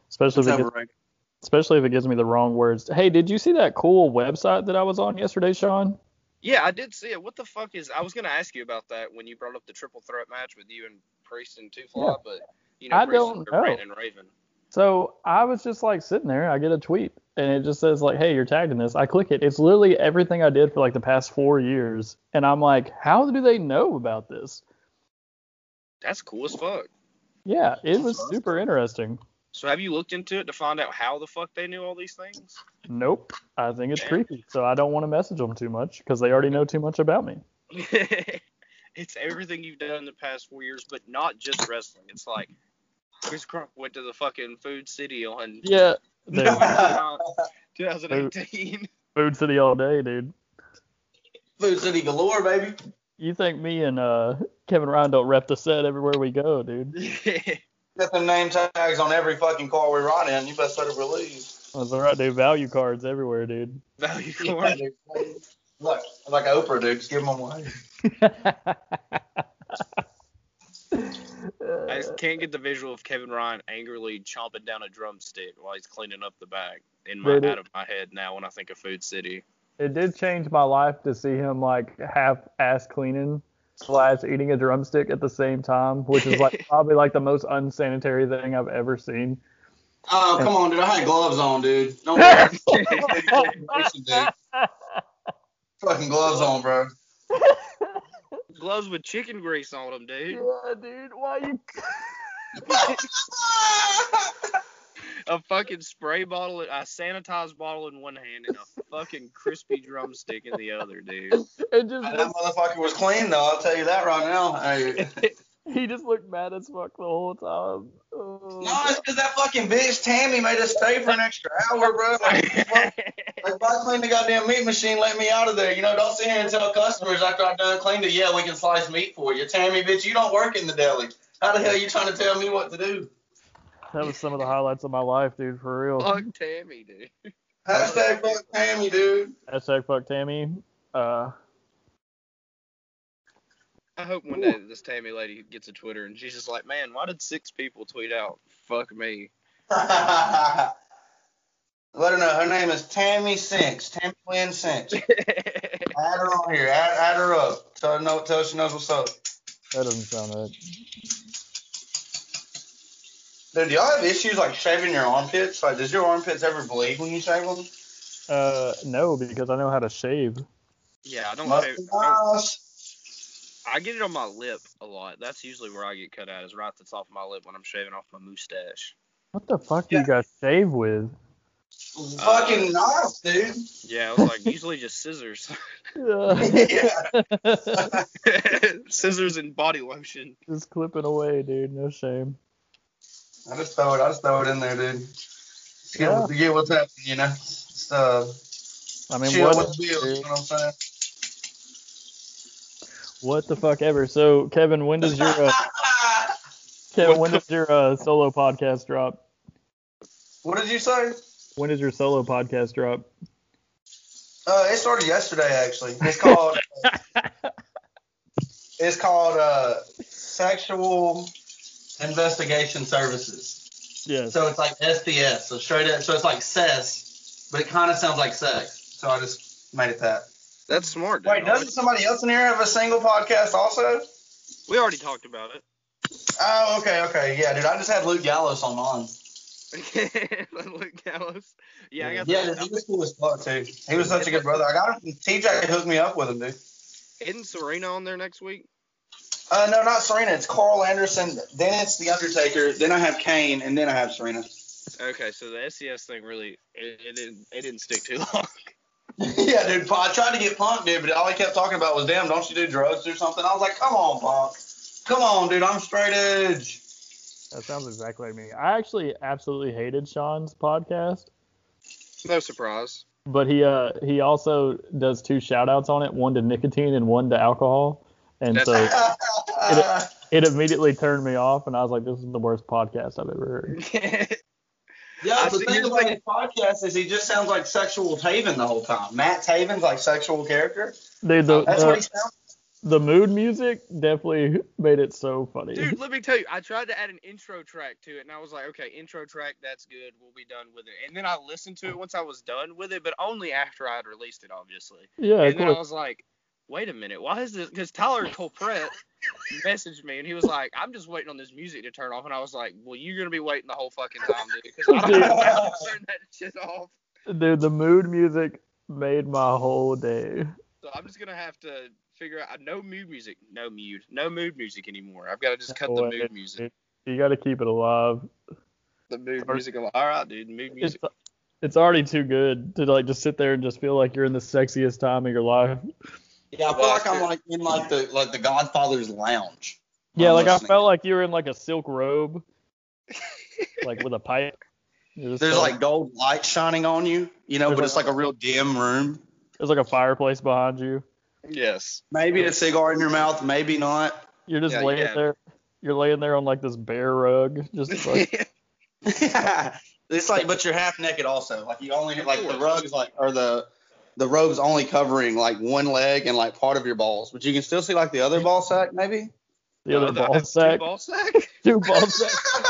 especially It's if it gets, overrated. especially if it gives me the wrong words. Hey, did you see that cool website that I was on yesterday, Sean? Yeah, I did see it. What the fuck is? I was gonna ask you about that when you brought up the triple threat match with you and Priest and Two Fly, Yeah. but you know, I Priest don't know. Brandon Raven. So I was just like sitting there, I get a tweet and it just says like, "Hey, you're tagged in this." I click it. It's literally everything I did for like the past four years, and I'm like, "How do they know about this?" That's cool as fuck. Yeah, it was super interesting. So have you looked into it to find out how the fuck they knew all these things? Nope, I think it's creepy, so I don't want to message them too much because they already know too much about me. it's everything you've done in the past four years, but not just wrestling. It's like Chris Crunk went to the fucking Food City on Yeah, dude, 2018. Food City all day, dude. Food City galore, baby. You think me and uh, Kevin Ryan don't rep the set everywhere we go, dude? Got them name tags on every fucking car we ride in. You best better believe. That's all right, dude. Value cards everywhere, dude. Value Yeah, corn. dude. Look, like Oprah, dude. Just give them away. I just can't get the visual of Kevin Ryan angrily chomping down a drumstick while he's cleaning up the bag in my out of my head now when I think of Food City. it did change my life to see him like half ass cleaning slash eating a drumstick at the same time, which is like probably like the most unsanitary thing I've ever seen. Oh, come on, dude. I had gloves on, dude. Don't worry. Fucking gloves on, bro. gloves with chicken grease on them, dude. Yeah, dude. Why you? A fucking spray bottle, a sanitized bottle in one hand, and a fucking crispy drumstick in the other, dude. It just that motherfucker was clean though. I'll tell you that right now. Hey. he just looked mad as fuck the whole time. Oh. No, it's because that fucking bitch Tammy made us stay for an extra hour, bro. Like, fuck, like, if I clean the goddamn meat machine, let me out of there. You know, don't sit here and tell customers after I've done cleaned it, yeah, we can slice meat for you. Tammy, bitch, you don't work in the deli. How the hell are you trying to tell me what to do? That was some of the highlights of my life, dude. For real. Fuck Tammy, dude. Hashtag fuck Tammy, dude. Hashtag fuck Tammy. Uh, I hope one day this Tammy lady gets a Twitter and she's just like, man, why did six people tweet out fuck me? Let her know. Her name is Tammy Sinks. Tammy Lynn Sinks. Add her on here. Add, add her up. Tell her, know, tell her she knows what's up. that doesn't sound right. Dude, do y'all have issues like shaving your armpits? Like, does your armpits ever bleed when you shave them? Uh, no, because I know how to shave. yeah, I don't, Must shave, be I don't nice. I get it on my lip a lot. That's usually where I get cut out, is right at the top of my lip when I'm shaving off my mustache. What the fuck do you guys shave with? Fucking nice, dude. Yeah, I was like, usually just scissors. Yeah. scissors and body lotion. Just clipping away, dude. No shame. I just throw it. I just throw it in there, dude. Just get, Yeah. get what's happening, you know. Just, uh, I mean, chill what, with the bills, you know what I'm saying? What the fuck ever. So, Kevin, when does your uh, Kevin, when does your uh, solo podcast drop? what did you say? When does your solo podcast drop? Uh, it started yesterday, actually. It's called. it's called uh, Sexual Investigation Services. Yes. So it's like SDS. So straight up. So it's like SES, but it kind of sounds like sex. So I just made it that. That's smart, dude. Wait, doesn't somebody else in here have a single podcast also? we already talked about it. Oh, okay, okay. Yeah, dude. I just had Luke Gallows on mine. Luke Gallows. Yeah, I got Yeah, that. he was cool as fuck too. He was such a good brother. I got him. TJ hooked me up with him, dude. Isn't Serena on there next week? Uh, no, not Serena. It's Karl Anderson. Then it's The Undertaker. Then I have Kane, and then I have Serena. Okay, so the SES thing really it, it didn't it didn't stick too long. yeah, dude. I tried to get Punk, dude, but all he kept talking about was, "Damn, don't you do drugs or something?" I was like, "Come on, Punk. Come on, dude. I'm straight edge." That sounds exactly like me. I actually absolutely hated Sean's podcast, No surprise. but he uh he also does two shout outs on it, one to nicotine and one to alcohol. And so That's- it immediately turned me off and I was like, This is the worst podcast I've ever heard. yeah, the thing about thing- his podcast is he just sounds like sexual Taven the whole time. Matt Taven's like sexual character. Dude, the, That's what he the, sounds. the mood music definitely made it so funny. Dude, let me tell you, I tried to add an intro track to it, and I was like, okay, intro track, that's good. We'll be done with it. And then I listened to it once I was done with it, but only after I had released it, obviously. yeah, and then I was like, wait a minute, why is this? Because Tyler Colpret messaged me, and he was like, I'm just waiting on this music to turn off. And I was like, well, you're going to be waiting the whole fucking time, dude, because I don't know how to turn that shit off. Dude, the mood music made my whole day. So I'm just going to have to figure out no mood music, no mood, no mood music anymore. I've got to just cut the mood music. You got to keep it alive. The mood music. All right, dude, mood It's music. it's already too good to like just sit there and just feel like you're in the sexiest time of your life. Yeah, I feel like I'm like in like the like the Godfather's lounge. Yeah, I'm like I felt like you were in like a silk robe, like with a pipe. There's felt- like gold light shining on you, you know, There's but it's like a real dim room. there's like a fireplace behind you. Yes. Maybe a cigar in your mouth, maybe not. You're just Yeah, laying yeah. there. You're laying there on like this bear rug, just like it's like, but you're half naked also. Like you only like the rug's like or the the robe's only covering like one leg and like part of your balls, but you can still see like the other ball sack maybe. the other Oh, ball that's sack, Two ball sack. two ball sacks,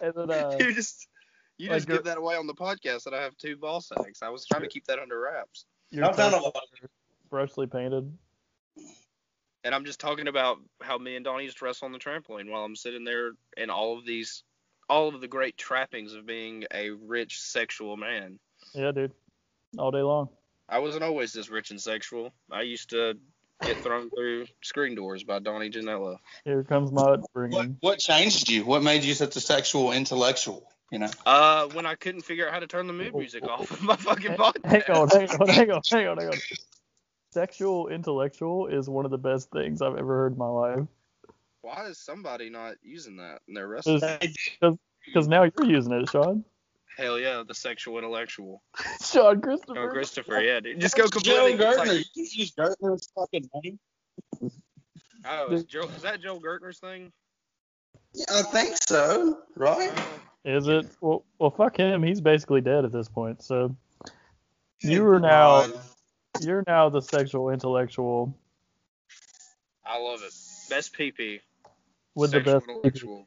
and then uh, you just you like just give that away on the podcast that I have two ball sacks. I was trying to keep that under wraps. your I've done toes a are freshly painted. And I'm just talking about how me and Donnie used to wrestle on the trampoline while I'm sitting there in all of these all of the great trappings of being a rich sexual man. Yeah, dude, all day long. I wasn't always this rich and sexual. I used to get thrown through screen doors by Donnie Janella. Here comes my What, upbringing. what changed you? What made you such a sexual intellectual? You know. Uh, when I couldn't figure out how to turn the mood music off of my fucking Hang on, hang on, hang on, hang on, hang on. Sexual intellectual is one of the best things I've ever heard in my life. Why is somebody not using that in their wrestling? Because now you're using it, Sean. Hell yeah, the sexual intellectual. Sean Christopher. Oh, Christopher, yeah, dude. Just go Joe completely. Gertner. like- You can use Gertner's fucking name. oh, is, Joe, is that Joe Gertner's thing? Yeah, I think so. Right? Is it? Well, well, fuck him. He's basically dead at this point. So you are now, you're now the sexual intellectual I love it. Best PP. with the sexual best. intellectual.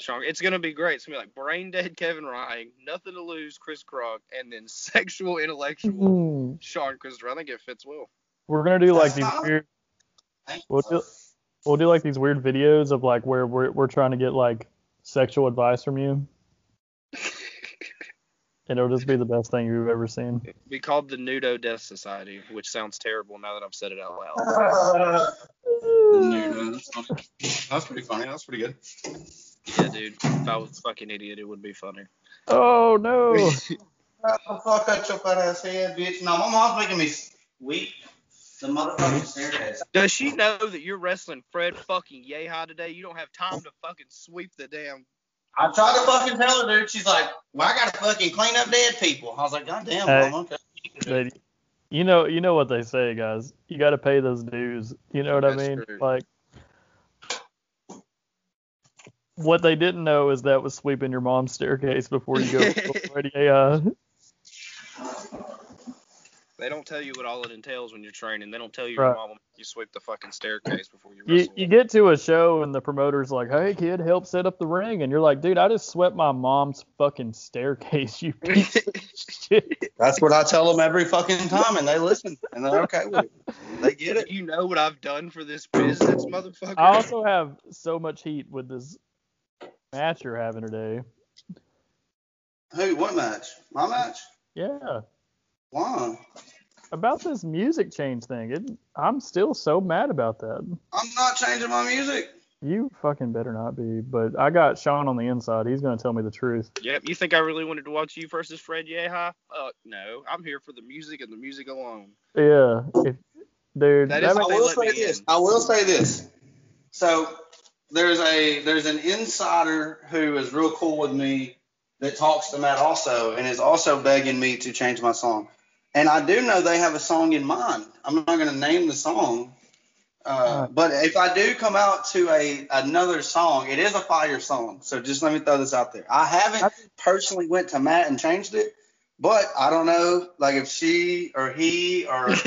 Sean, it's gonna be great. It's gonna be like brain dead Kevin Ryan, nothing to lose Chris Krug, and then sexual intellectual Mm. Sean Christopher. I think it fits well. We're gonna do like these weird. We'll do, we'll do like these weird videos of like where we're we're trying to get like sexual advice from you, and it'll just be the best thing you've ever seen. It'd called the Nudo Death Society, which sounds terrible now that I've said it out loud. That's pretty funny. That's pretty good. Yeah, dude. If I was a fucking idiot, it would be funny. Oh no! fuck that your fat ass head, bitch. No, my mom's making me weak. The motherfucking staircase. Does she know that you're wrestling Fred fucking Yehi today? You don't have time to fucking sweep the damn. I tried to fucking tell her, dude. She's like, well, I gotta fucking clean up dead people. I was like, God damn, Hey. mom, okay. You know, you know what they say, guys. You got to pay those dues. You know what I mean? true. Like, what they didn't know is that was sweeping your mom's staircase before you go. already, uh, They don't tell you what all it entails when you're training. They don't tell you Right. your mom will make you sweep the fucking staircase before you you you get to a show and the promoter's like, "Hey kid, help set up the ring," and you're like, "Dude, I just swept my mom's fucking staircase. You piece of shit." That's what I tell them every fucking time, and they listen, and they're okay with it. They get it. you know what I've done for this business, motherfucker. I also have so much heat with this match you're having today. Who? What match? My match? Yeah. Why? about this music change thing. It, I'm still so mad about that. I'm not changing my music. You fucking better not be. But I got Sean on the inside. He's gonna tell me the truth. Yep. You think I really wanted to watch you versus Fred Yehi? Fuck no. I'm here for the music and the music alone. Yeah. If, dude, That that is ma- I will say this. in. I will say this. So there's a there's an insider who is real cool with me that talks to Matt also and is also begging me to change my song. And I do know they have a song in mind. I'm not going to name the song. Uh, but if I do come out to a another song, it is a fire song. So just let me throw this out there. I haven't personally went to Matt and changed it, but I don't know like if she or he or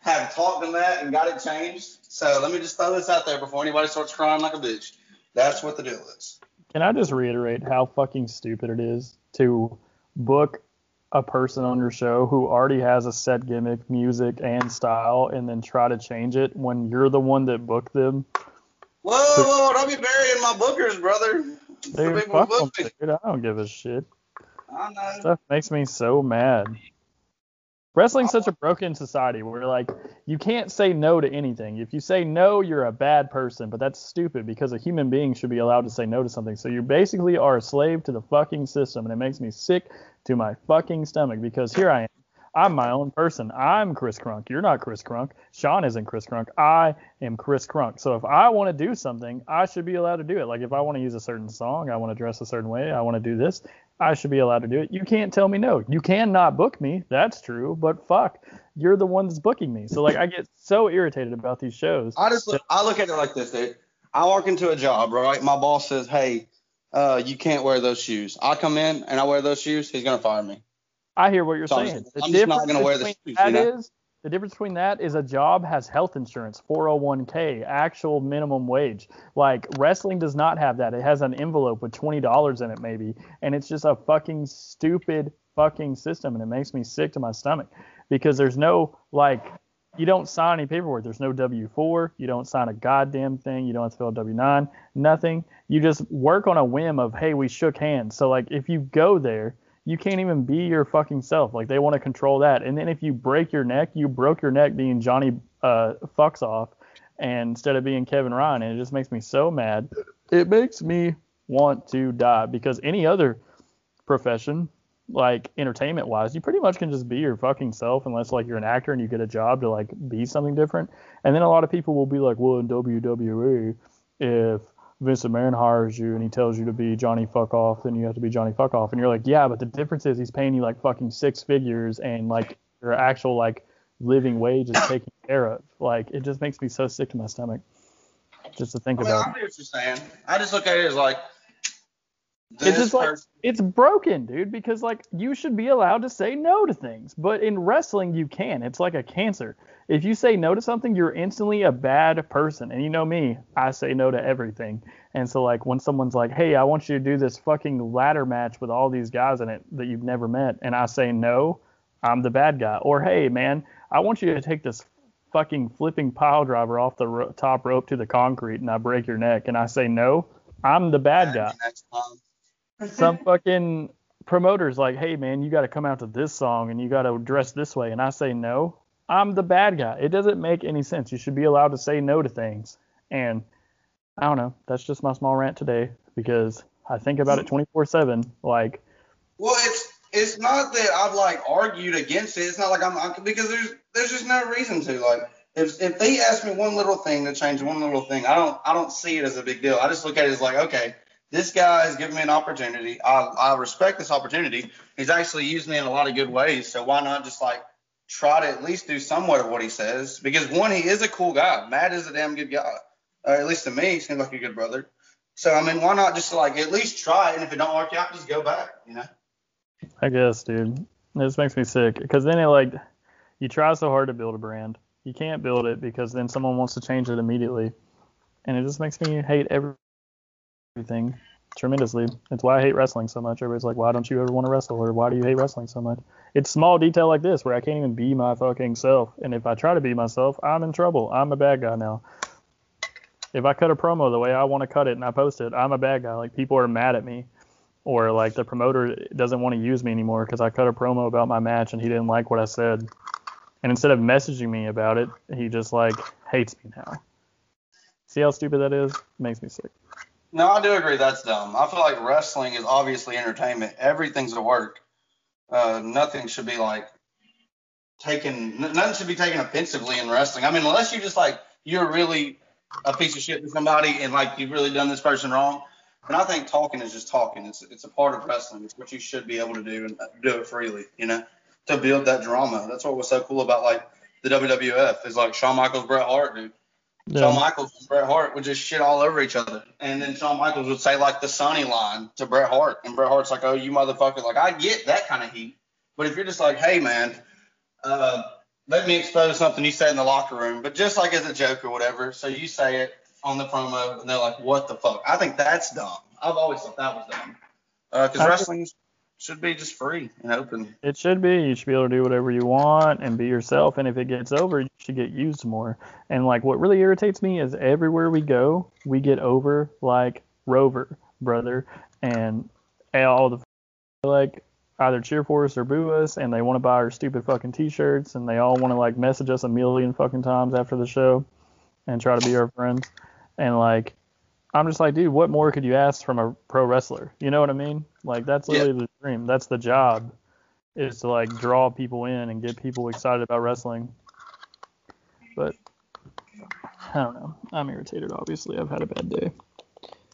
have talked to that and got it changed. So let me just throw this out there before anybody starts crying like a bitch. That's what the deal is. Can I just reiterate how fucking stupid it is to book a person on your show who already has a set gimmick, music, and style, and then try to change it when you're the one that booked them? Whoa, whoa, don't be burying my bookers, brother. The Dude, fuck 'em, booked me. dude. I don't give a shit. I know. Stuff makes me so mad. Wrestling's such a broken society where like you can't say no to anything. If you say no, you're a bad person, but that's stupid because a human being should be allowed to say no to something. So you basically are a slave to the fucking system and it makes me sick to my fucking stomach because here I am. I'm my own person. I'm Chris Crunk. You're not Chris Crunk. Sean isn't Chris Crunk. I am Chris Crunk. So if I want to do something, I should be allowed to do it. Like if I want to use a certain song, I want to dress a certain way, I want to do this, I should be allowed to do it. You can't tell me no. You cannot book me. That's true. But fuck, you're the one that's booking me. So like I get so irritated about these shows. I just look, I look at it like this, dude. I walk into a job, right? My boss says, "Hey, uh, you can't wear those shoes." I come in and I wear those shoes. He's gonna fire me. I hear what you're So I'm saying. just- I'm just not gonna wear the shoes, that you know? is- the difference between that is a job has health insurance, 401k, actual minimum wage. Like wrestling does not have that. It has an envelope with twenty dollars in it maybe, and it's just a fucking stupid fucking system, and it makes me sick to my stomach because there's no like. You don't sign any paperwork. There's no W-4. You don't sign a goddamn thing. You don't have to fill a W-9. Nothing. You just work on a whim of, hey, we shook hands. So like, if you go there, you can't even be your fucking self. Like they want to control that. And then if you break your neck, you broke your neck being Johnny uh, fucks off, and instead of being Kevin Ryan, and it just makes me so mad. It makes me want to die because any other profession, like entertainment wise, you pretty much can just be your fucking self unless like you're an actor and you get a job to like be something different. And then a lot of people will be like, well, in WWE, if Vince McMahon hires you and he tells you to be Johnny Fuck Off, then you have to be Johnny Fuck Off. And you're like, yeah, but the difference is he's paying you like fucking six figures and like your actual like living wage is taken care of. Like it just makes me so sick to my stomach just to think I mean, about. I know what you're saying. I just look at it as like It's just like it's broken, dude, because like you should be allowed to say no to things, but in wrestling you can. It's like a cancer. If you say no to something, you're instantly a bad person. And you know me, I say no to everything. And so like when someone's like, "Hey, I want you to do this fucking ladder match with all these guys in it that you've never met," and I say no, I'm the bad guy. Or, "Hey, man, I want you to take this fucking flipping pile driver off the ro- top rope to the concrete and I break your neck," and I say no, I'm the bad guy Next time. Some fucking promoters like, hey man, you got to come out to this song and you got to dress this way, and I say no, I'm the bad guy. It doesn't make any sense. You should be allowed to say no to things, and I don't know. That's just my small rant today because I think about it 24/7. Like, Well, it's it's not that I've like argued against it. It's not like I'm, I'm because there's there's just no reason to. Like if if they ask me one little thing to change one little thing, I don't I don't see it as a big deal. I just look at it as like okay, this guy is giving me an opportunity. I I respect this opportunity. He's actually used me in a lot of good ways. So why not just like try to at least do somewhat of what he says? Because one, he is a cool guy. Matt is a damn good guy. Uh, at least to me, he seems like a good brother. So I mean, why not just like at least try it? And if it don't work out, just go back. You know. I guess, dude, This makes me sick because then it like you try so hard to build a brand, you can't build it because then someone wants to change it immediately, and it just makes me hate every- everything tremendously. It's why I hate wrestling so much. Everybody's like, why don't you ever want to wrestle, or why do you hate wrestling so much? It's small detail like this where I can't even be my fucking self, and if I try to be myself, I'm in trouble. I'm a bad guy now. If I cut a promo the way I want to cut it and I post it, I'm a bad guy. Like people are mad at me or like the promoter doesn't want to use me anymore because I cut a promo about my match and he didn't like what I said. And instead of messaging me about it, he just like hates me now. See how stupid that is? makes me sick. No, I do agree that's dumb. I feel like wrestling is obviously entertainment. Everything's a work. Uh, nothing should be like taken. Nothing should be taken offensively in wrestling. I mean, unless you just like you're really a piece of shit to somebody and like you've really done this person wrong. And I think talking is just talking. It's it's a part of wrestling. It's what you should be able to do and do it freely. You know, to build that drama. That's what was so cool about like the WWF is like Shawn Michaels, Bret Hart, dude. Shawn Michaels and Bret Hart would just shit all over each other. And then Shawn Michaels would say like the Sonny line to Bret Hart. And Bret Hart's like, oh, you motherfucker. Like, I get that kind of heat. But if you're just like, hey, man, uh, let me expose something you said in the locker room, but just like as a joke or whatever. So you say it on the promo and they're like, what the fuck? I think that's dumb. I've always thought that was dumb. Because I- wrestling should be just free and open. It should be. You should be able to do whatever you want and be yourself. And if it gets over, you should get used more. And like what really irritates me is everywhere we go, we get over like Rover, brother, and all the like either cheer for us or boo us, and they want to buy our stupid fucking t-shirts, and they all want to like message us a million fucking times after the show, and try to be our friends. And like, I'm just like, dude, what more could you ask from a pro wrestler? You know what I mean? Like that's Yeah. literally the dream. That's the job, is to like draw people in and get people excited about wrestling. But I don't know. I'm irritated. Obviously, I've had a bad day.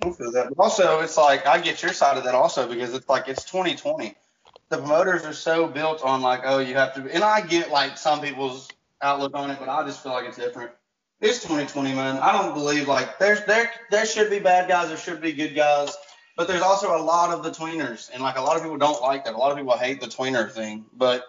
I feel that. But also, it's like I get your side of that also because it's like it's 2020. The promoters are so built on like, oh, you have to. And I get like some people's outlook on it, but I just feel like it's different. It's 2020, man. I don't believe like there's there there should be bad guys, there should be good guys, but there's also a lot of the tweeners, and like a lot of people don't like that. A lot of people hate the tweener thing, but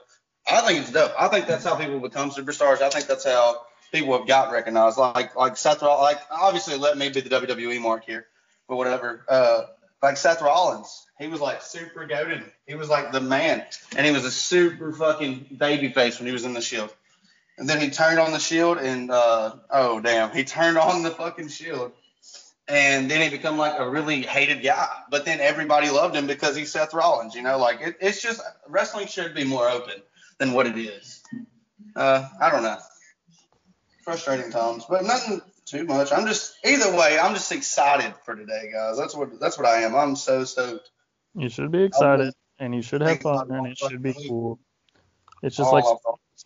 I think it's dope. I think that's how people become superstars. I think that's how people have got recognized. Like like Seth Rollins, like obviously let me be the WWE mark here but whatever. Uh, like Seth Rollins, he was like super goaded. He was like the man, and he was a super fucking baby face when he was in the Shield. And then he turned on the Shield, and uh, oh damn, he turned on the fucking Shield, and then he become like a really hated guy. But then everybody loved him because he's Seth Rollins. You know, like it, it's just wrestling should be more open than what it is. Uh, I don't know. Frustrating times, but nothing too much. I'm just either way. I'm just excited for today, guys. That's what that's what I am. I'm so stoked. You should be excited and you should have fun and it should be cool. It's just like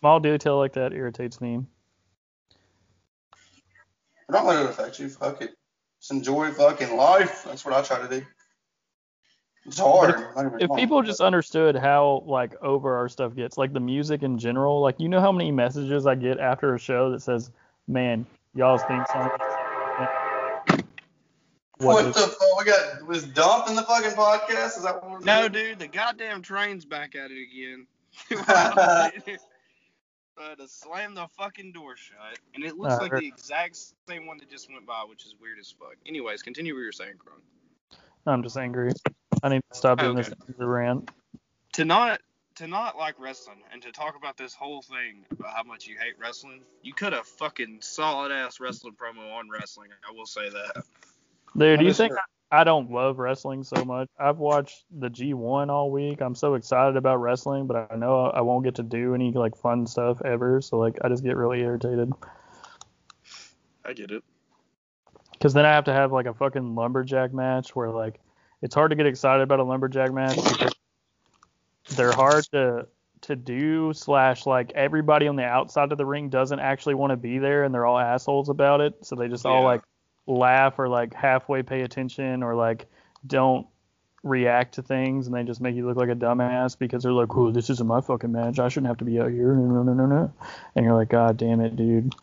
small detail like that irritates me. don't let it affect you. Fuck it. Just enjoy fucking life. That's what I try to do. It's hard. don't get me If people just understood how like over our stuff gets, like the music in general, like you know how many messages I get after a show that says, "Man, y'all's theme song." what, is- the fuck? We got was dumped in the fucking podcast. Is that what we're No, doing? dude, the goddamn train's back at it again. uh, to slam the fucking door shut, and it looks I like the exact same one that just went by, which is weird as fuck. Anyways, continue what you're saying, Kron. I'm just angry. I need to stop doing Okay. this angry rant. To not to not like wrestling and to talk about this whole thing about how much you hate wrestling, you could have fucking solid ass wrestling promo on wrestling. I will say that. Dude, do you Understood. think I don't love wrestling so much? I've watched the G1 all week. I'm so excited about wrestling, but I know I won't get to do any like fun stuff ever. So like I just get really irritated. I get it. Because then I have to have like a fucking lumberjack match where like it's hard to get excited about a lumberjack match because they're hard to to do slash like everybody on the outside of the ring doesn't actually want to be there and they're all assholes about it so they just all like laugh or like halfway pay attention or like don't react to things and they just make you look like a dumbass because they're like oh this isn't my fucking match I shouldn't have to be out here no no no no and you're like god damn it dude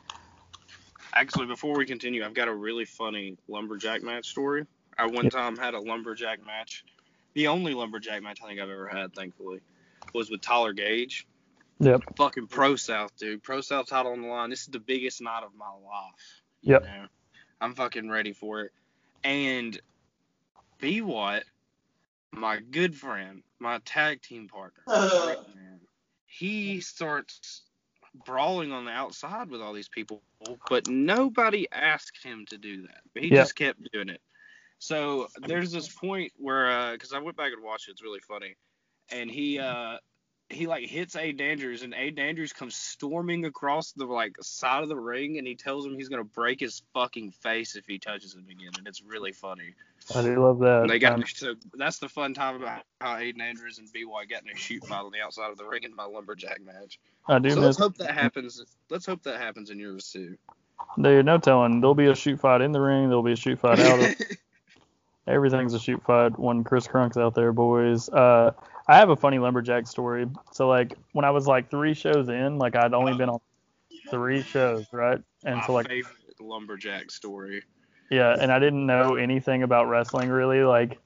Actually, before we continue, I've got a really funny lumberjack match story. I one time had a lumberjack match. The only lumberjack match I think I've ever had, thankfully, was with Tyler Gage. yep Fucking Pro South, dude. Pro South title on the line. This is the biggest night of my life. you Yep. know? I'm fucking ready for it. And B Watt, my good friend, my tag team partner, Rick, man, he starts brawling on the outside with all these people, but nobody asked him to do that. He Yeah. just kept doing it. So there's this point where, because I went back and watched it, it's really funny, and he uh he like hits Aiden Andrews, and Aiden Andrews comes storming across the like side of the ring, and he tells him he's gonna break his fucking face if he touches him again, and it's really funny. I do love that And they got Um, so that's the fun time about how Aiden Andrews and BY got in a shoot fight on the outside of the ring in my lumberjack match. I do So miss let's hope that happens. Let's hope that happens in yours too. Dude, no telling. There'll be a shoot fight in the ring. There'll be a shoot fight out. of Everything's a shoot fight when Chris Crunk's out there, boys. Uh, I have a funny lumberjack story. So like when I was like three shows in, like I'd only been on three shows, right? And my so like favorite lumberjack story. yeah, and I didn't know anything about wrestling really, like,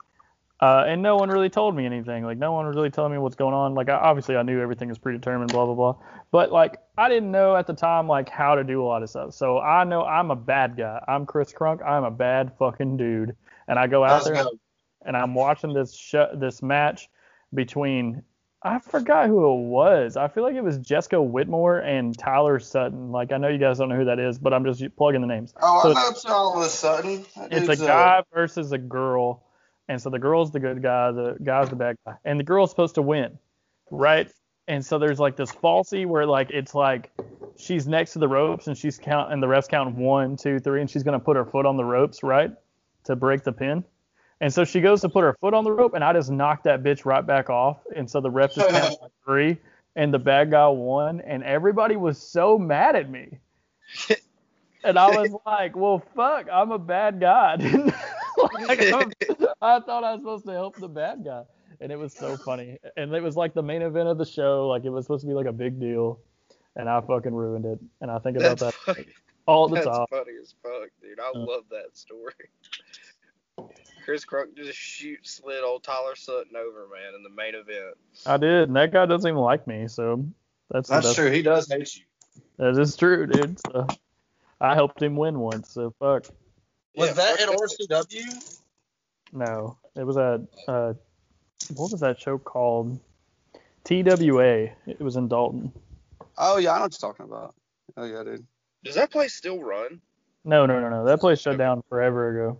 uh, and no one really told me anything. Like no one was really telling me what's going on. Like I, obviously I knew everything was predetermined, blah blah blah. But like I didn't know at the time like how to do a lot of stuff. So I know I'm a bad guy. I'm Chris Crunk. I'm a bad fucking dude. And I go out there and I'm watching this sh- this match between I forgot who it was. I feel like it was Jessica Whitmore and Tyler Sutton. Like I know you guys don't know who that is, but I'm just plugging the names. Oh, So- I know it's all of a sudden. That it's a uh, guy versus a girl, and so the girl's the good guy, the guy's the bad guy, and the girl's supposed to win, right? And so there's like this falsy where like it's like she's next to the ropes and she's count and the refs count one, two, three, and she's gonna put her foot on the ropes, right, to break the pin. And so she goes to put her foot on the rope, and I just knocked that bitch right back off. And so the ref just counted three, and the bad guy won, and everybody was so mad at me. And I was like, well, fuck, I'm a bad guy. like, I thought I was supposed to help the bad guy. And it was so funny. And it was like the main event of the show. Like, it was supposed to be like a big deal. And I fucking ruined it. And I think about That's that funny. all the That's time. funny as fuck, dude. I Uh. love that story. Chris Crunk just shoot slid old Tyler Sutton over, man, in the main event. I did. And that guy doesn't even like me. So that's, That's that's true. He does hate you. That is true, dude. So I helped him win once. So fuck. Was Yeah, that at fuck RCW? No, it was at uh, what was that show called? TWA. It was in Dalton. Oh yeah, I know what you're talking about. Oh yeah, dude. Does that place still run? No, no, no, no. That place shut down forever ago.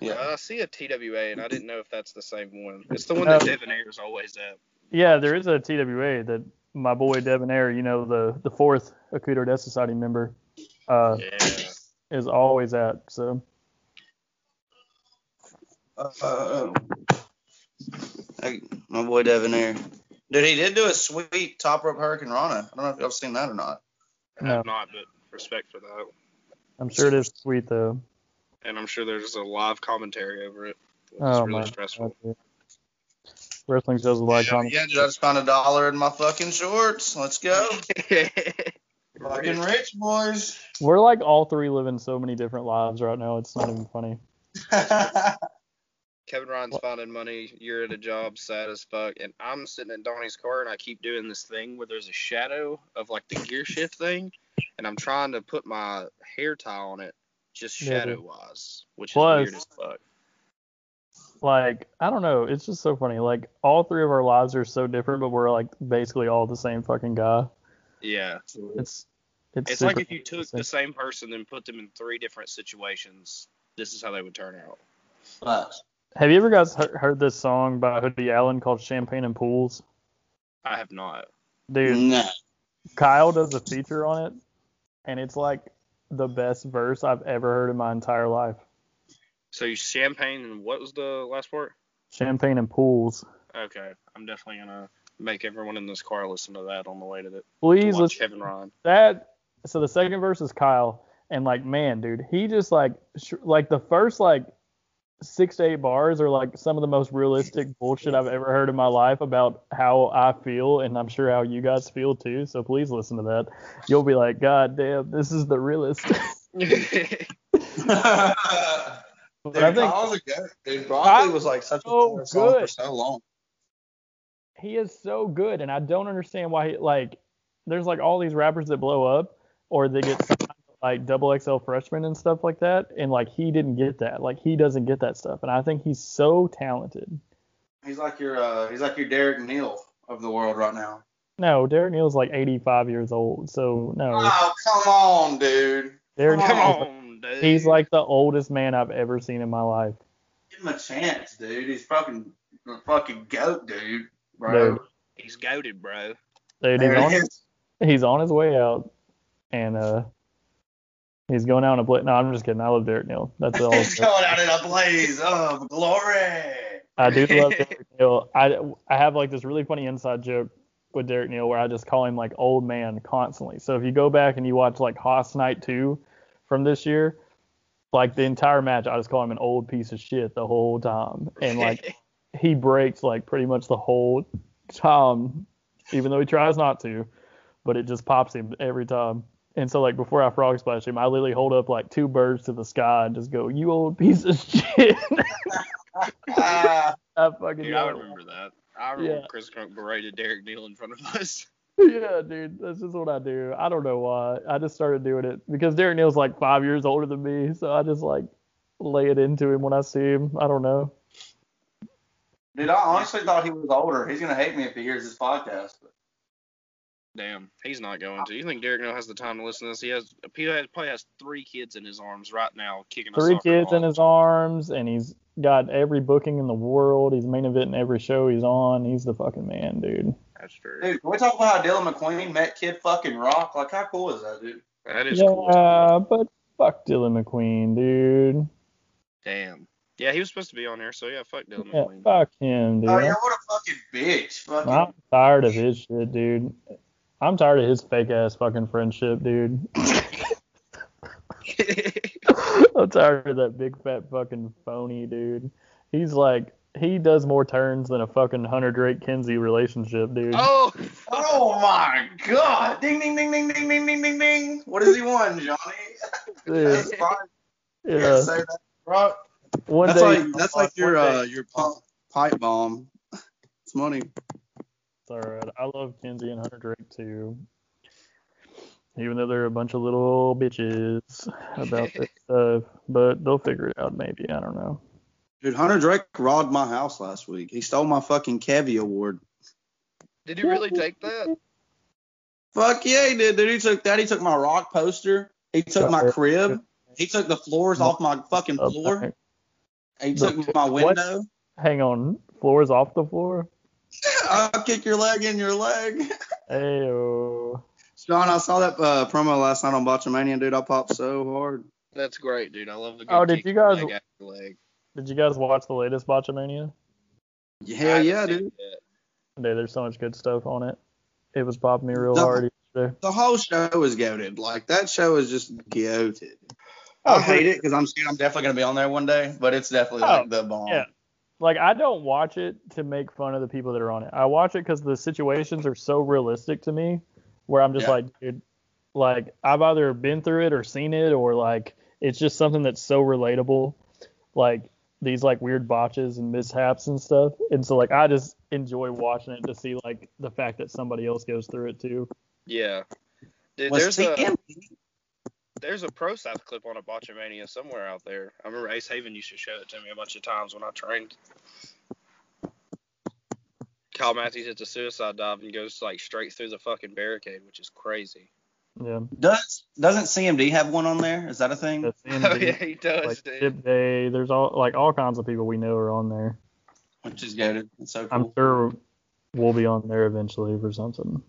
Yeah. Uh, I see a TWA, and I didn't know if that's the same one. It's the one that Uh, Devon is always at. Yeah, there is a TWA that my boy Debonair, you know, the the fourth Akuto Death Society member, uh, Yeah. is always at. So Uh, hey, my boy Devin here. Dude, he did do a sweet top rope Hurricanrana. I don't know if y'all seen that or not. I No. have not, but respect for that. I'm sure it is sweet though. And I'm sure there's a live commentary over it. It's Oh really my stressful. Wrestling shows a like yeah, yeah, dude, I just found a dollar in my fucking shorts. Let's go. Fucking rich boys. We're like all three living so many different lives right now. It's not even funny. Kevin Ryan's finding money. You're at a job, sad as fuck, and I'm sitting in Donnie's car and I keep doing this thing where there's a shadow of like the gear shift thing, and I'm trying to put my hair tie on it, just shadow wise, which Plus- is weird as fuck. Like I don't know. It's just so funny. Like all three of our lives are so different, but we're like basically all the same fucking guy. Yeah, It's it's, it's like if you took the same person and put them in three different situations. This is how they would turn out. Nice. Have you ever guys he- heard this song by Hoodie Allen called Champagne and Pools? I have not. Dude, Nah. Kyle does a feature on it, and it's like the best verse I've ever heard in my entire life. So you champagne and what was the last part? Champagne and Pools. Okay, I'm definitely gonna make everyone in this car listen to that on the way to the to Please let's Kevin Ron. that. So the second verse is Kyle, and like man, dude, he just like sh- like the first like six to eight bars are like some of the most realistic bullshit I've ever heard in my life about how I feel, and I'm sure how you guys feel too. So please listen to that. You'll be like, God damn, this is the realest. Dude, I think Kyle's a. Dude, Broccoli was like such a so power song for so long. he is so good, and I don't understand why he like. There's like all these rappers that blow up, or they get signed to, like double XL freshmen and stuff like that, and like he didn't get that. Like he doesn't get that stuff, and I think he's so talented. He's like your uh, he's like your Derek Neal of the world right now. No, Derek Neal's like 85 years old, so no. Oh come on, dude. Derek come Come Neal's- on, dude. He's like the oldest man I've ever seen in my life. Give him a chance, dude. He's fucking a fucking goat, dude. Bro. Dude. he's goaded, bro. Dude, he's on, his, he's on his way out, and uh, he's going out and play. No, I'm just kidding. I love Derek Neal. That's all. He's going out in a blaze of glory. I do love Derek Neal. I, I have like this really funny inside joke with Derek Neal where I just call him like old man constantly. So if you go back and you watch like Haas Night 2 from this year, like the entire match, I just call him an old piece of shit the whole time. And like he breaks like pretty much the whole time, even though he tries not to, but it just pops him every time. And so like before I frog splash him, I literally hold up like two birds to the sky and just go, "You old piece of shit." Ah, I fucking Dude, I remember that. I remember Yeah. Chris Crunk berated Derek Neal in front of us. Yeah, dude, that's just what I do. I don't know why. I just started doing it because Derek Neal's like five years older than me, so I just like lay it into him when I see him. I don't know. dude, I honestly thought he was older. He's gonna hate me if he hears this podcast. But Damn, he's not going to. You think Derek Neal has the time to listen to this? He has. He has, probably has three kids in his arms right now, kicking. Three soccer kids ball. in his arms, and he's got every booking in the world. He's main eventing every show he's on. He's the fucking man, dude. That's true. dude, can we talk about how Dylan McQueen met Kid fucking Rock? Like, how cool is that, dude? That is yeah, cool. as fuck. but fuck Dylan McQueen, dude. Damn. Yeah, he was supposed to be on there, so yeah, fuck Dylan Yeah, McQueen. fuck him, dude. Oh yeah, what a fucking bitch. Fucking. I'm tired of his shit, dude. I'm tired of his fake ass fucking friendship, dude. I'm tired of that big fat fucking phony dude. He's like he does more turns than a fucking Hunter Drake Kenzie relationship, dude. oh. Oh my god! Ding ding ding ding ding ding ding ding ding. What does he want, Johnny? Dude, That's fine. Yeah. that, bro. One That's day, like that's like your uh your pi- pipe bomb. It's money. It's alright. I love Kenzie and Hunter Drake too. Even though they're a bunch of little bitches about this stuff, but they'll figure it out maybe. I don't know. Dude, Hunter Drake robbed my house last week. He stole my fucking Kevy award. Did he really take that? Fuck yeah, he did, dude. He took that. He took my rock poster. He took my crib. He took the floors off my fucking uh, floor. He took my what? window. Hang on, floors off the floor. I'll kick your leg in your leg. Ayo. Sean, I saw that uh, promo last night on Botchamania, dude. I popped so hard. That's great, dude. I love the good Oh, did kick you guys- leg after leg. Did you guys watch the latest Botchamania? I Hell yeah, dude. Dude, there's so much good stuff on it. It was popping me real No. hard yesterday. The whole show was goaded. Like that show is just goated. Oh, I hate it because I'm scared I'm definitely gonna be on there one day, but it's definitely Oh, like the bomb. yeah. Like I don't watch it to make fun of the people that are on it. I watch it because the situations are so realistic to me, where I'm just Yeah. like, dude, like I've either been through it or seen it, or like it's just something that's so relatable, like these like weird botches and mishaps and stuff. And so like I just enjoy watching it to see like the fact that somebody else goes through it too. Yeah. Dude, Was there's a TMZ there's a pro South clip on a Botchamania somewhere out there. I remember Ace Haven used to show it to me a bunch of times when I trained. Kyle Matthews hits a suicide dive and goes like straight through the fucking barricade, which is crazy. Yeah. does doesn't CMD have one on there? Is that a thing? That's Oh yeah, he does, like dude. Chip Day. There's all like all kinds of people we know are on there. Which is good. It's so I'm sure we'll be on there eventually for something.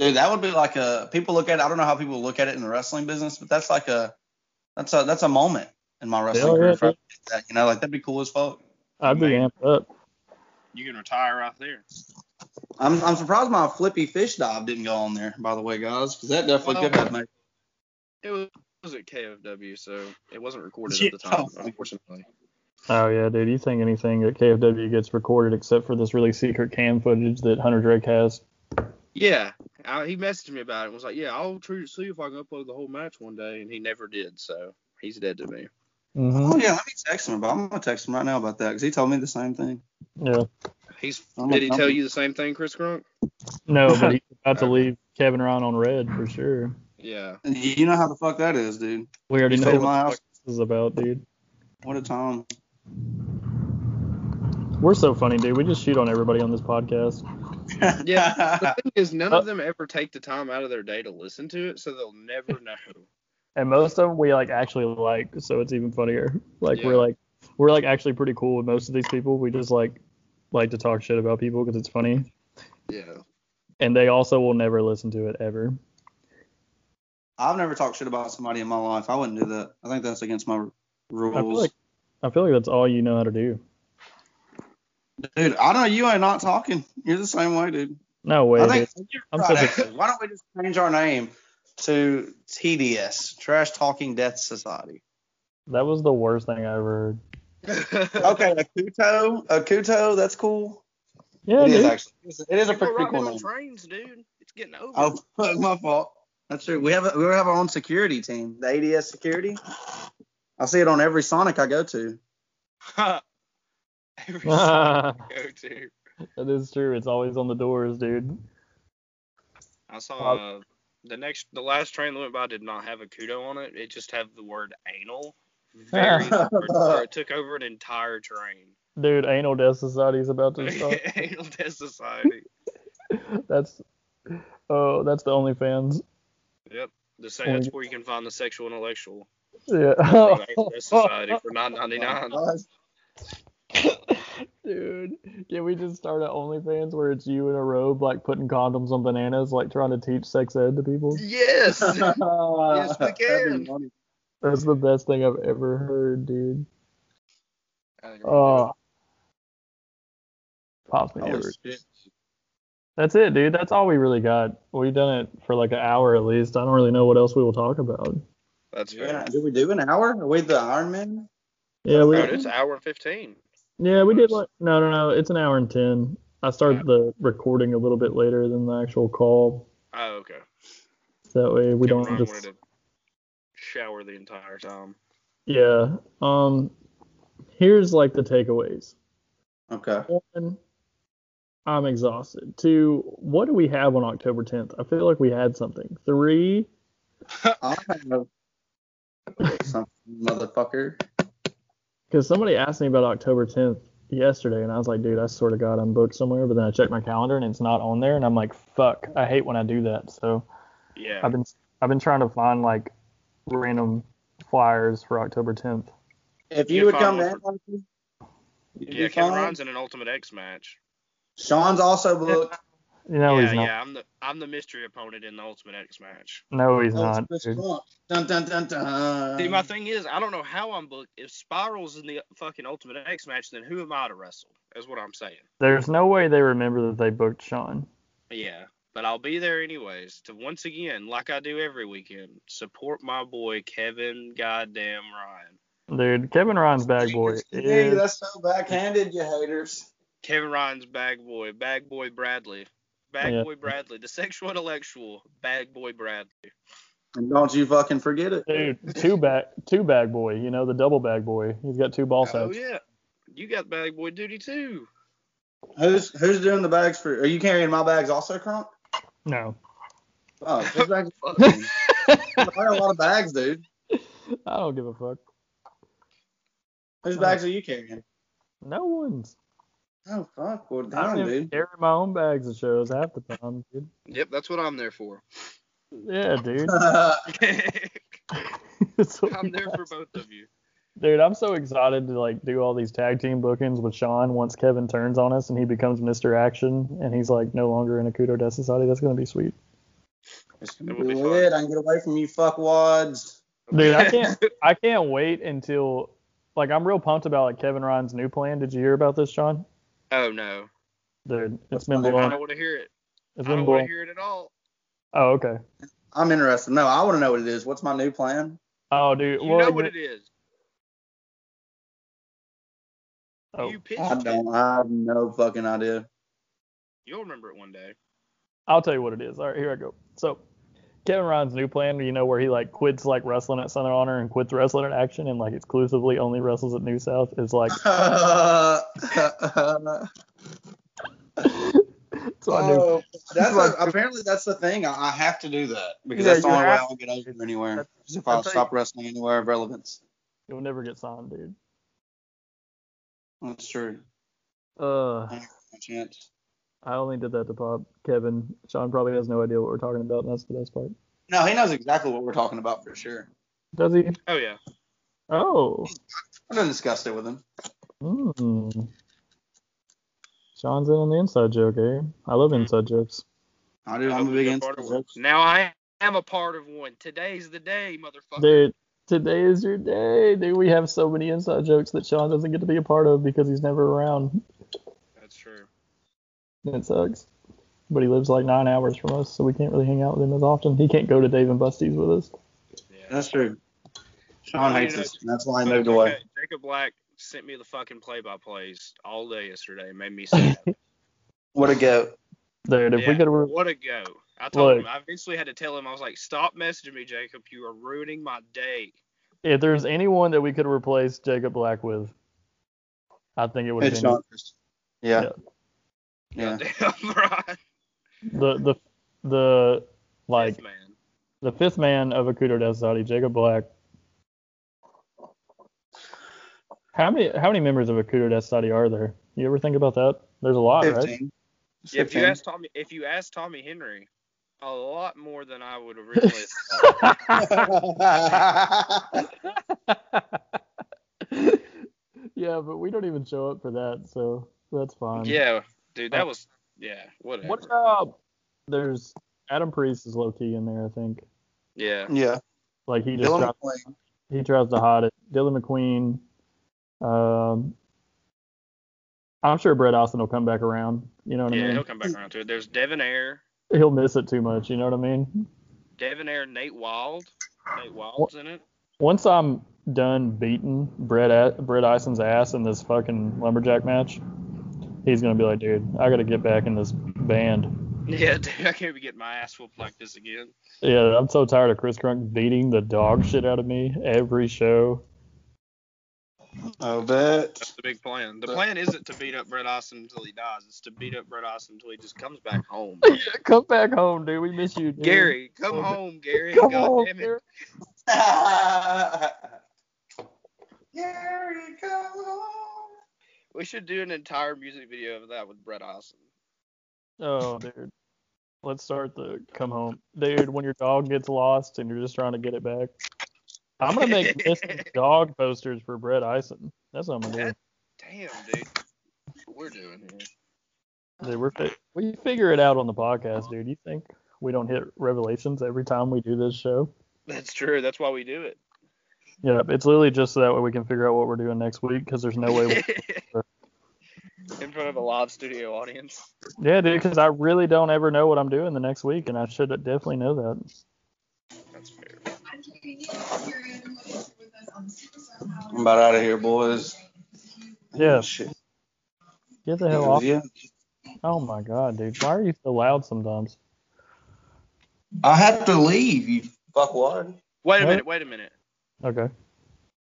Dude, that would be like a people look at it. I don't know how people look at it in the wrestling business, but that's like a that's a that's a moment in my wrestling Hell career. yeah, if I did that, you know, like that'd be cool as fuck. I'd be Man. amped up. You can retire right there. I'm I'm surprised my flippy fish dive didn't go on there, by the way, guys, because that definitely Well, could have made. It was, it was at KFW, so it wasn't recorded Yeah. at the time, unfortunately. Oh yeah, dude. You think anything at KFW gets recorded except for this really secret cam footage that Hunter Drake has? Yeah, I, he messaged me about it and was like, "Yeah, I'll try to see if I can upload the whole match one day," and he never did. So he's dead to me. Mm-hmm. Oh yeah, let me text him about. I'm gonna text him right now about that because he told me the same thing. Yeah. He's I'm did he a- tell you the same thing, Chris Crunk? No, but he's about to leave Kevin Ryan on red for sure. Yeah. And you know how the fuck that is, dude. We already You know stole my what the house. fuck this is about, dude. What a time. We're so funny, dude. We just shoot on everybody on this podcast. Yeah. The thing is, none of them ever take the time out of their day to listen to it, so they'll never know. And most of them we like actually like, so it's even funnier. Like we're like we're like actually pretty cool with most of these people. We just like like to talk shit about people because it's funny. Yeah. And they also will never listen to it ever. I've never talked shit about somebody in my life. I wouldn't do that. I think that's against my rules. I feel like I feel like that's all you know how to do. Dude, I know you ain't not talking. You're the same way, dude. No way. I think dude. I'm right, such a- actually, why don't we just change our name to TDS, Trash Talking Death Society? That was the worst thing I ever heard. Okay, Akuto, Akuto, that's cool. Yeah, it is dude. actually. It is- It is a People pretty riding cool on name. trains, dude. It's getting over. Oh, my fault. That's true. We have a, we have our own security team, the ADS security. I see it on every Sonic I go to. Every song I go to. that is true. It's always on the doors, dude. I saw uh, the next, the last train that went by did not have a kudo on it. It just had the word anal. Very large, it took over an entire train. Dude, Anal Death society is about to start. Anal Death Society. that's oh, that's the OnlyFans. Yep. The sa- that's where you can find the sexual intellectual. Yeah. Anal Death Society for nine ninety nine. Dude, can we just start at OnlyFans where it's you in a robe, like putting condoms on bananas, like trying to teach sex ed to people? Yes. yes, we can. That's the best thing I've ever heard, dude. I think I'm gonna do Oh, pops me Holy That's it, dude. That's all we really got. We've done it for like an hour at least. I don't really know what else we will talk about. That's fair. Yeah, did we do an hour? Are we the Iron Man? Yeah, we Bro, it's hour and fifteen. Yeah we did like no no no. It's an hour and ten. I started the recording a little bit later than the actual call. Oh, okay. That way we don't just to shower the entire time. yeah. Um, here's like the takeaways. Okay. One, I'm exhausted. Two, what do we have on October 10th? I feel like we had something. Three, I have something, motherfucker. Because somebody asked me about October 10th yesterday, and I was like, dude, I swear to God, I'm booked somewhere. But then I checked my calendar and it's not on there, and I'm like, fuck, I hate when I do that. So Yeah. I've been I've been trying to find like random flyers for October 10th. If You you would come one to Antarctica, You'd Yeah, be Kevin fine. Ryan's in an Ultimate X match. Sean's also booked. You know yeah, he's not. yeah, I'm the I'm the mystery opponent in the Ultimate X match. No, he's not. it's dude. Chris Dun dun dun dun. See, my thing is, I don't know how I'm booked. If Spiral's in the fucking Ultimate X match, then who am I to wrestle? Is what I'm saying. There's no way they remember that they booked Sean. Yeah, but I'll be there anyways to once again, like I do every weekend, support my boy Kevin Goddamn Ryan. Dude, Kevin Ryan's bag boy Hey, is that's so backhanded, you haters. Kevin Ryan's bag boy, bag boy Bradley, bag Yeah. boy Bradley, the sexual intellectual bag boy Bradley. And don't you fucking forget it. dude two bag two bag boy. You know the double bag boy. He's got two ball oh, sacks. Oh yeah, you got bag boy duty too. Who's who's doing the bags for? Are you carrying my bags also, Crunk? No, Oh, whose bags? I got a lot of bags, dude. I don't give a fuck. Whose uh, bags are you carrying? No one's. Oh fuck, well I damn, don't dude. carry my own bags of shows half the time, dude. Yep, that's what I'm there for. Yeah, dude. I'm It's what we there for both of you. Dude, I'm so excited to like do all these tag team bookings with Sean once Kevin turns on us and he becomes Mr. Action and he's like no longer in Akuto Death Society. That's gonna be sweet. it's gonna will be be lit. I can get away from you fuckwads. Dude, I can't I can't wait until like I'm real pumped about like Kevin Ryan's new plan. Did you hear about this, Sean? Oh no, Dude, it's What's been my- I don't want to hear it. It's I been don't want to hear it at all. Oh, okay. I'm interested. No, I want to know what it is. What's my new plan? Oh, dude. You well, know what it is. oh, You pitched I don't. I have no fucking idea. You'll remember it one day. I'll tell you what it is. All right, here I go. So, Kevin Ryan's new plan, you know, where he like quits like wrestling at Southern Honor and quits wrestling at Action and like exclusively only wrestles at New South is like. so I knew. oh, that's Like- a, apparently that's the thing. I, I have to do that because Yeah, that's the only way I'll get over anywhere. Is if I'll I stop wrestling anywhere of relevance. You'll never get signed, dude. That's true. Uh, No chance. I only did that to pop Kevin. Sean probably has no idea what we're talking about, and that's the best part. No, he knows exactly what we're talking about for sure. Does he? Oh yeah. Oh. I done discussed it with him. Hmm. Sean's in on the inside joke, eh? I love inside jokes. I do. I I'm a big you're into part of one. jokes. Now I am a part of one. Today's the day, motherfucker. Dude, today is your day. Dude, we have so many inside jokes that Sean doesn't get to be a part of because he's never around. That's. And it sucks. But he lives like nine hours from us, so we can't really hang out with him as often. He can't go to Dave and Busty's with us. Yeah. That's true. Sean hates us. and That's why I Fuck, moved away. Jacob Black sent me the fucking play-by-plays all day yesterday. It made me sad. What a go. Dude, if we Yeah, could have. what a go! I told Look. him. I eventually had to tell him. I was like, "Stop messaging me, Jacob. You are ruining my day." If there's anyone that we could replace Jacob Black with, I think it would have It's been Sean. Yeah. Yeah. Yeah. Damn right. the the the like Fifth man. the fifth man of Akuto Death Society, Jacob Black. How many how many members of Akuto Death Society are there? You ever think about that? There's a lot, right? 15. Yeah, if you ask Tommy, if you ask Tommy Henry, a lot more than I would originally. thought. yeah, but we don't even show up for that, so that's fine. yeah, dude, that was yeah, whatever. What about there's Adam Priest is low key in there, I think. Yeah, yeah. Like he just Dylan tries, McQueen. he tries to hide it. Dylan McQueen. Um, I'm sure Brett Austin will come back around. You know what I mean? yeah, mean? he'll come back around to it. There's Devin Air, He'll miss it too much. You know what I mean? Devin Air, Nate Wild. Nate Wild's in it. Once I'm done beating Brett A- Brett Austin's ass in this fucking lumberjack match, he's gonna be like, dude, I gotta get back in this band. Yeah, dude, I can't be getting my ass whooped like this again. Yeah, I'm so tired of Chris Crunk beating the dog shit out of me every show. I bet. That's the big plan. The plan isn't to beat up Brett Austin until he dies. It's to beat up Brett Austin until he just comes back home. yeah, come back home, dude. We miss you, dude. Gary, come home, Gary. Come God home, damn it. Gary. Gary, come home. We should do an entire music video of that with Brett Austin. Oh, dude. Let's start the come home. Dude, when your dog gets lost and you're just trying to get it back. I'm gonna make dog posters for Brett Austin. That's what I'm gonna do. Damn, dude. What we're doing here. Dude, we're fi- we figure it out on the podcast, dude. You think we don't hit revelations every time we do this show? That's true. That's why we do it. Yeah, it's literally just so that way we can figure out what we're doing next week because there's no way. We're... In front of a live studio audience. yeah, dude, because I really don't ever know what I'm doing the next week, and I should definitely know that. That's fair. I'm about out of here, boys. Yeah, Shit. get the hell off. Yeah. Oh my god, dude, why are you so loud sometimes? I have to leave. You fuck what? Wait a What? minute. Wait a minute. Okay.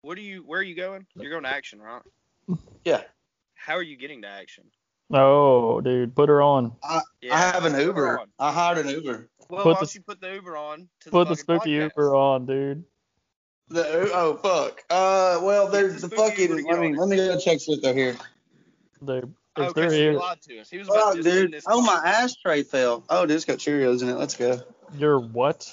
What are you? Where are you going? You're going to action, right? Yeah. How are you getting to action? Oh, dude, put her on. Yeah, I have an Uber. I hired an Uber. Well, Put why the- don't you put the Uber on to Put the fucking spooky podcast? Uber on, dude. The oh fuck. Uh, well, there's the the fucking. Uber to Let me on it. let me go check shit they're here. Dude, Oh, they're here, he lied to us. He was about Oh, to dude. this. Oh, my ashtray fell. Oh, dude, it's got Cheerios in it. Let's go. you're what?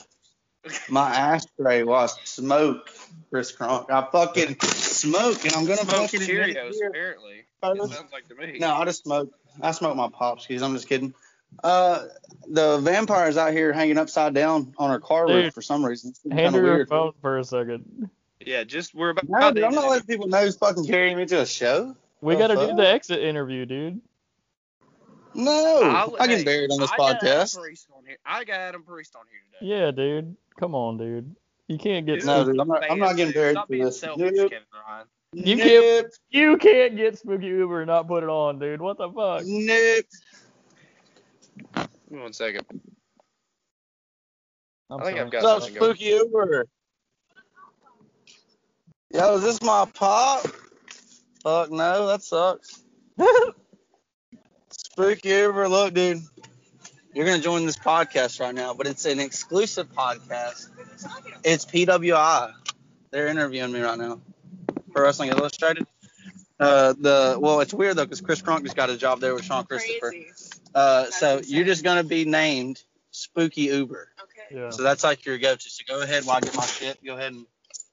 My ashtray was smoke, Chris Crunk. I fucking smoke, and I'm gonna Smoked fucking admit Cheerios, apparently. It sounds like to me. No, I just smoke. I smoke my pops, because I'm just kidding. Uh, the vampire's out here hanging upside down on her car Dude, roof for some reason. It's Hand her your weird. phone for a second. Yeah, just we're about. No, dude, I'm not letting people know who's fucking carrying me to a show. We The gotta do the exit interview, dude. No, I'll- I get hey, buried on this I got Adam podcast. Priest on here. I got Adam Priest on here today. Yeah, dude. Come on, dude. You can't get Dude, No, dude, I'm not, I'm not getting buried Stop for being this. selfish, Nope. Kevin Ryan. You Nope. can't you can't get spooky Uber and not put it on, dude. What the fuck? Nope. Give me One second. I'm I think sorry. I've got What's up, something going. Spooky Uber? Yo, is this my pop? Fuck no, that sucks. Spooky Uber, look, dude. You're gonna join this podcast right now, but it's an exclusive podcast. It's PWI. They're interviewing me right now for Wrestling Illustrated. Uh, the well, it's weird though because Chris Crunk just got a job there with Sean Christopher. Uh, so insane. you're just gonna be named Spooky Uber. Okay. Yeah. So that's like your go-to. So go ahead while I get my shit. Go ahead and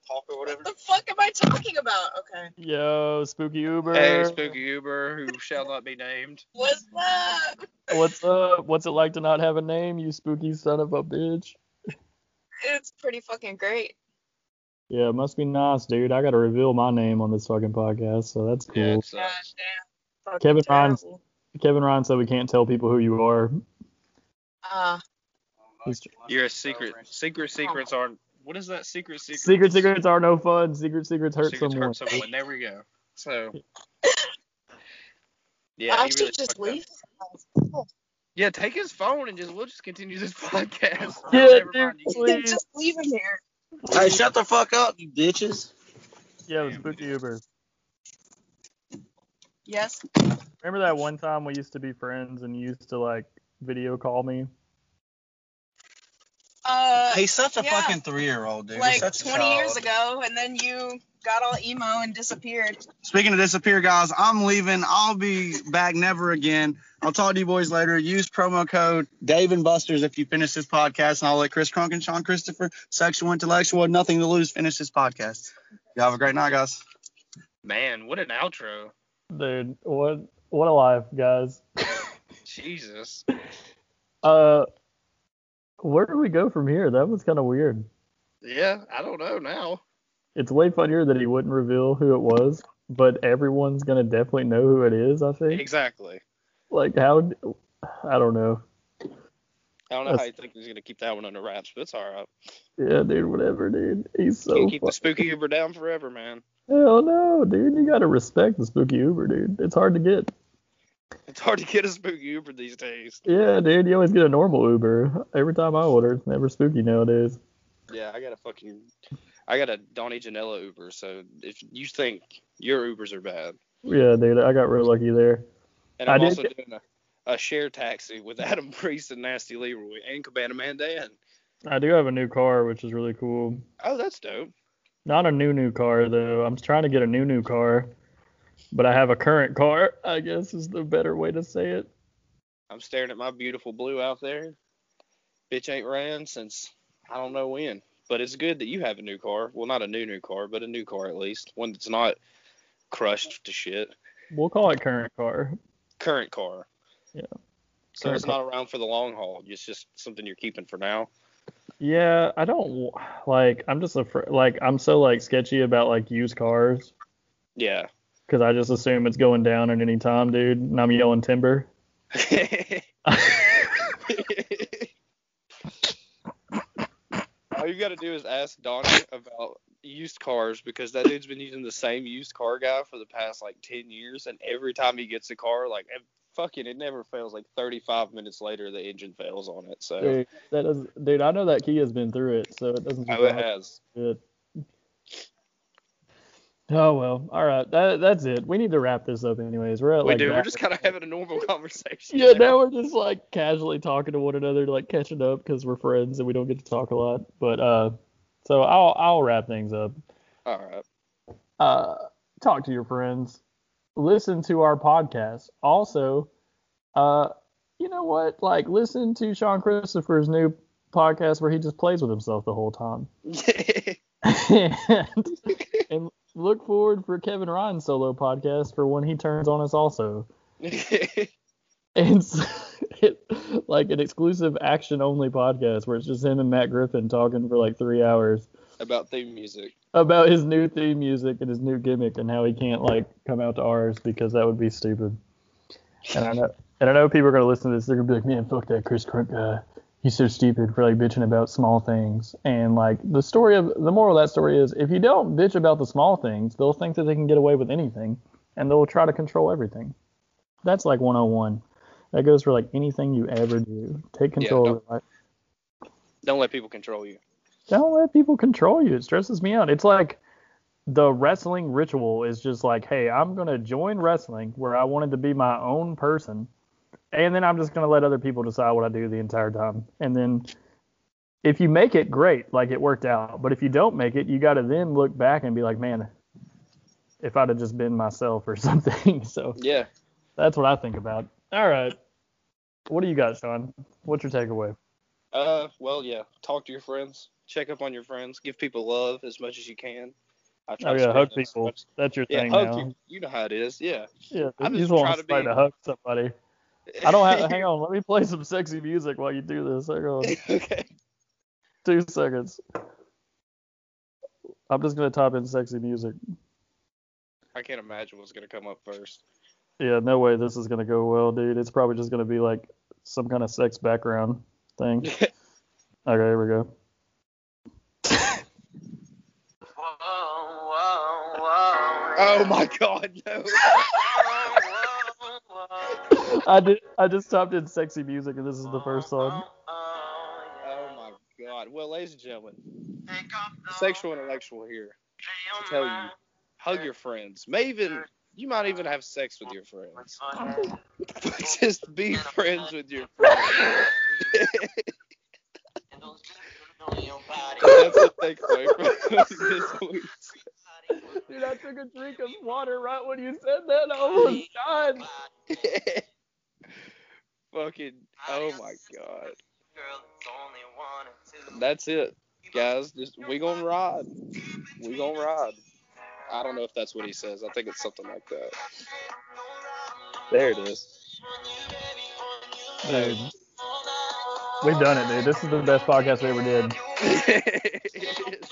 talk or whatever. What the fuck am I talking about? Okay. Yo, spooky Uber. Hey, Spooky Uber, who shall not be named. What's up? What's up? What's it like to not have a name, you spooky son of a bitch? It's pretty fucking great. Yeah, it must be nice, dude. I gotta reveal my name on this fucking podcast, so that's cool. Yeah, Gosh damn. Kevin Ryan's- terrible. Kevin Ryan said we can't tell people who you are. Uh, you're a secret. Secret secrets aren't. What is that? Secret secrets. Secret secrets are no fun. Secret secrets hurt Secrets someone. hurt someone. There we go. So. Yeah, I he should really just fucked up. leave. Yeah, take his phone and just we'll just continue this podcast. Yeah, dude, mind, please. just leave him here. Hey, shut the fuck up, you bitches. Yeah, the spooky Uber. Yes. Remember that one time we used to be friends and you used to like video call me? Uh, He's such a Yeah. fucking three-year-old, dude. like He's such a 20 years ago, and then you got all emo and disappeared. Speaking of disappear, guys, I'm leaving. I'll be back never again. I'll talk to you boys later. Use promo code Dave and Busters if you finish this podcast, and I'll let Chris Crunk and Sean Christopher, sexual intellectual, nothing to lose, finish this podcast. You have a great night, guys. Man, what an outro. Dude, what what a life, guys. Jesus. Uh where do we go from here? That was kind of weird. Yeah, I don't know now. It's way funnier that he wouldn't reveal who it was, but everyone's gonna definitely know who it is. I think. Exactly. Like how? I don't know. I don't know That's- how you think he's gonna keep that one under wraps, but it's all right. Yeah, dude. Whatever, dude. He's so. Can't keep the spooky Uber down forever, man. Hell no, dude. You gotta respect the spooky Uber, dude. It's hard to get. Hard to get a spooky Uber these days. Yeah, dude. You always get a normal Uber. Every time I order, it's never spooky nowadays. Yeah, I got a fucking, I got a Donnie Janela Uber. So if you think your Ubers are bad, Yeah, dude. I got real lucky there. and I I'm did also get- doing a, a share taxi with Adam Priest and Nasty Leroy and Cabana Man Dan. I do have a new car, which is really cool. Oh, that's dope. Not a new new car though. I'm trying to get a new new car, but I have a current car. I guess is the better way to say it. I'm staring at my beautiful blue out there. Bitch ain't ran since I don't know when. But it's good that you have a new car. Well, not a new new car, but a new car at least. One that's not crushed to shit. We'll call it current car. Current car. Yeah. So it's Current not around for the long haul. It's just something you're keeping for now. Yeah, I don't like. I'm just afraid. Like, I'm so like sketchy about like used cars Yeah. Because I just assume it's going down at any time, dude. And I'm yelling timber. All you got to do is ask Donnie about used cars because that dude's been using the same used car guy for the past like 10 years, and every time he gets a car, like fucking, it never fails. Like 35 minutes later, the engine fails on it. So Dude, that dude. I know that Kia's been through it, so it doesn't. oh, it has. Good. Oh well, all right. That that's it. We need to wrap this up, anyways. We're at We like do. We're just kind of having a normal conversation. Yeah, now we're just like casually talking to one another, like catching up because we're friends and we don't get to talk a lot. But uh, so I'll I'll wrap things up. All right. Uh, talk to your friends, listen to our podcast. Also, uh, you know what? Like listen to Sean Christopher's new podcast where he just plays with himself the whole time. and, and look forward for Kevin Ryan's solo podcast for when he turns on us also. And so, it, like an exclusive action only podcast where it's just him and Matt Griffin talking for like three hours about theme music. about his new theme music and his new gimmick and how he can't like come out to ours because that would be stupid. And I know and I know people are gonna listen to this, they're gonna be like, Man, fuck that Chris Crunk guy. He's so stupid for like bitching about small things. And like the story of the moral of that story is if you don't bitch about the small things, they'll think that they can get away with anything and they'll try to control everything. That's like 101. That goes for like anything you ever do. Take control Yeah, of your life. Don't let people control you. Don't let people control you. It stresses me out. It's like the wrestling ritual is just like, hey, I'm gonna join wrestling where I wanted to be my own person, and then I'm just gonna let other people decide what I do the entire time. And then if you make it, great, like it worked out. But if you don't make it, you gotta then look back and be like, man, if I'd have just been myself or something. so Yeah. that's what I think about. All right. What do you got, Sean? What's your takeaway? Uh, well, yeah. Talk to your friends. Check up on your friends. Give people love as much as you can. I try Oh to yeah, hug people. That's your Yeah, thing hug now. people. You know how it is. Yeah. Yeah, I just just want to to try be- to hug somebody. I don't have. hang on, let me play some sexy music while you do this. Hang on, okay. two seconds. I'm just gonna type in sexy music. I can't imagine what's gonna come up first. Yeah, no way this is gonna go well, dude. It's probably just gonna be like some kind of sex background thing. Okay, here we go. Oh my God, no. I did. I just typed in sexy music, and this is the first song. Oh my God. Well, ladies and gentlemen, sexual intellectual here to tell you, hug your friends. May even you might even have sex with your friends. Just be friends with your friends. That's the takeaway from this week. Dude, I took a drink of water right when you said that. I almost died. Fucking, oh my god. That's it, guys. Just we gonna ride. We gonna ride. I don't know if that's what he says. I think it's something like that. There it is. Dude, we've done it, dude. This is the best podcast we ever did.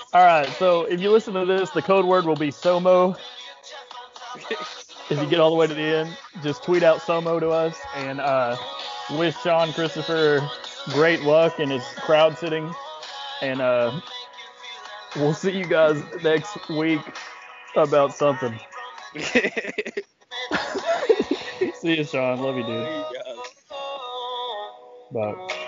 All right, so if you listen to this, the code word will be SOMO. If you get all the way to the end, just tweet out SOMO to us and uh, wish Sean Christopher great luck in his crowd sitting. And uh, we'll see you guys next week about something. see you, Sean. Love you, dude. Bye.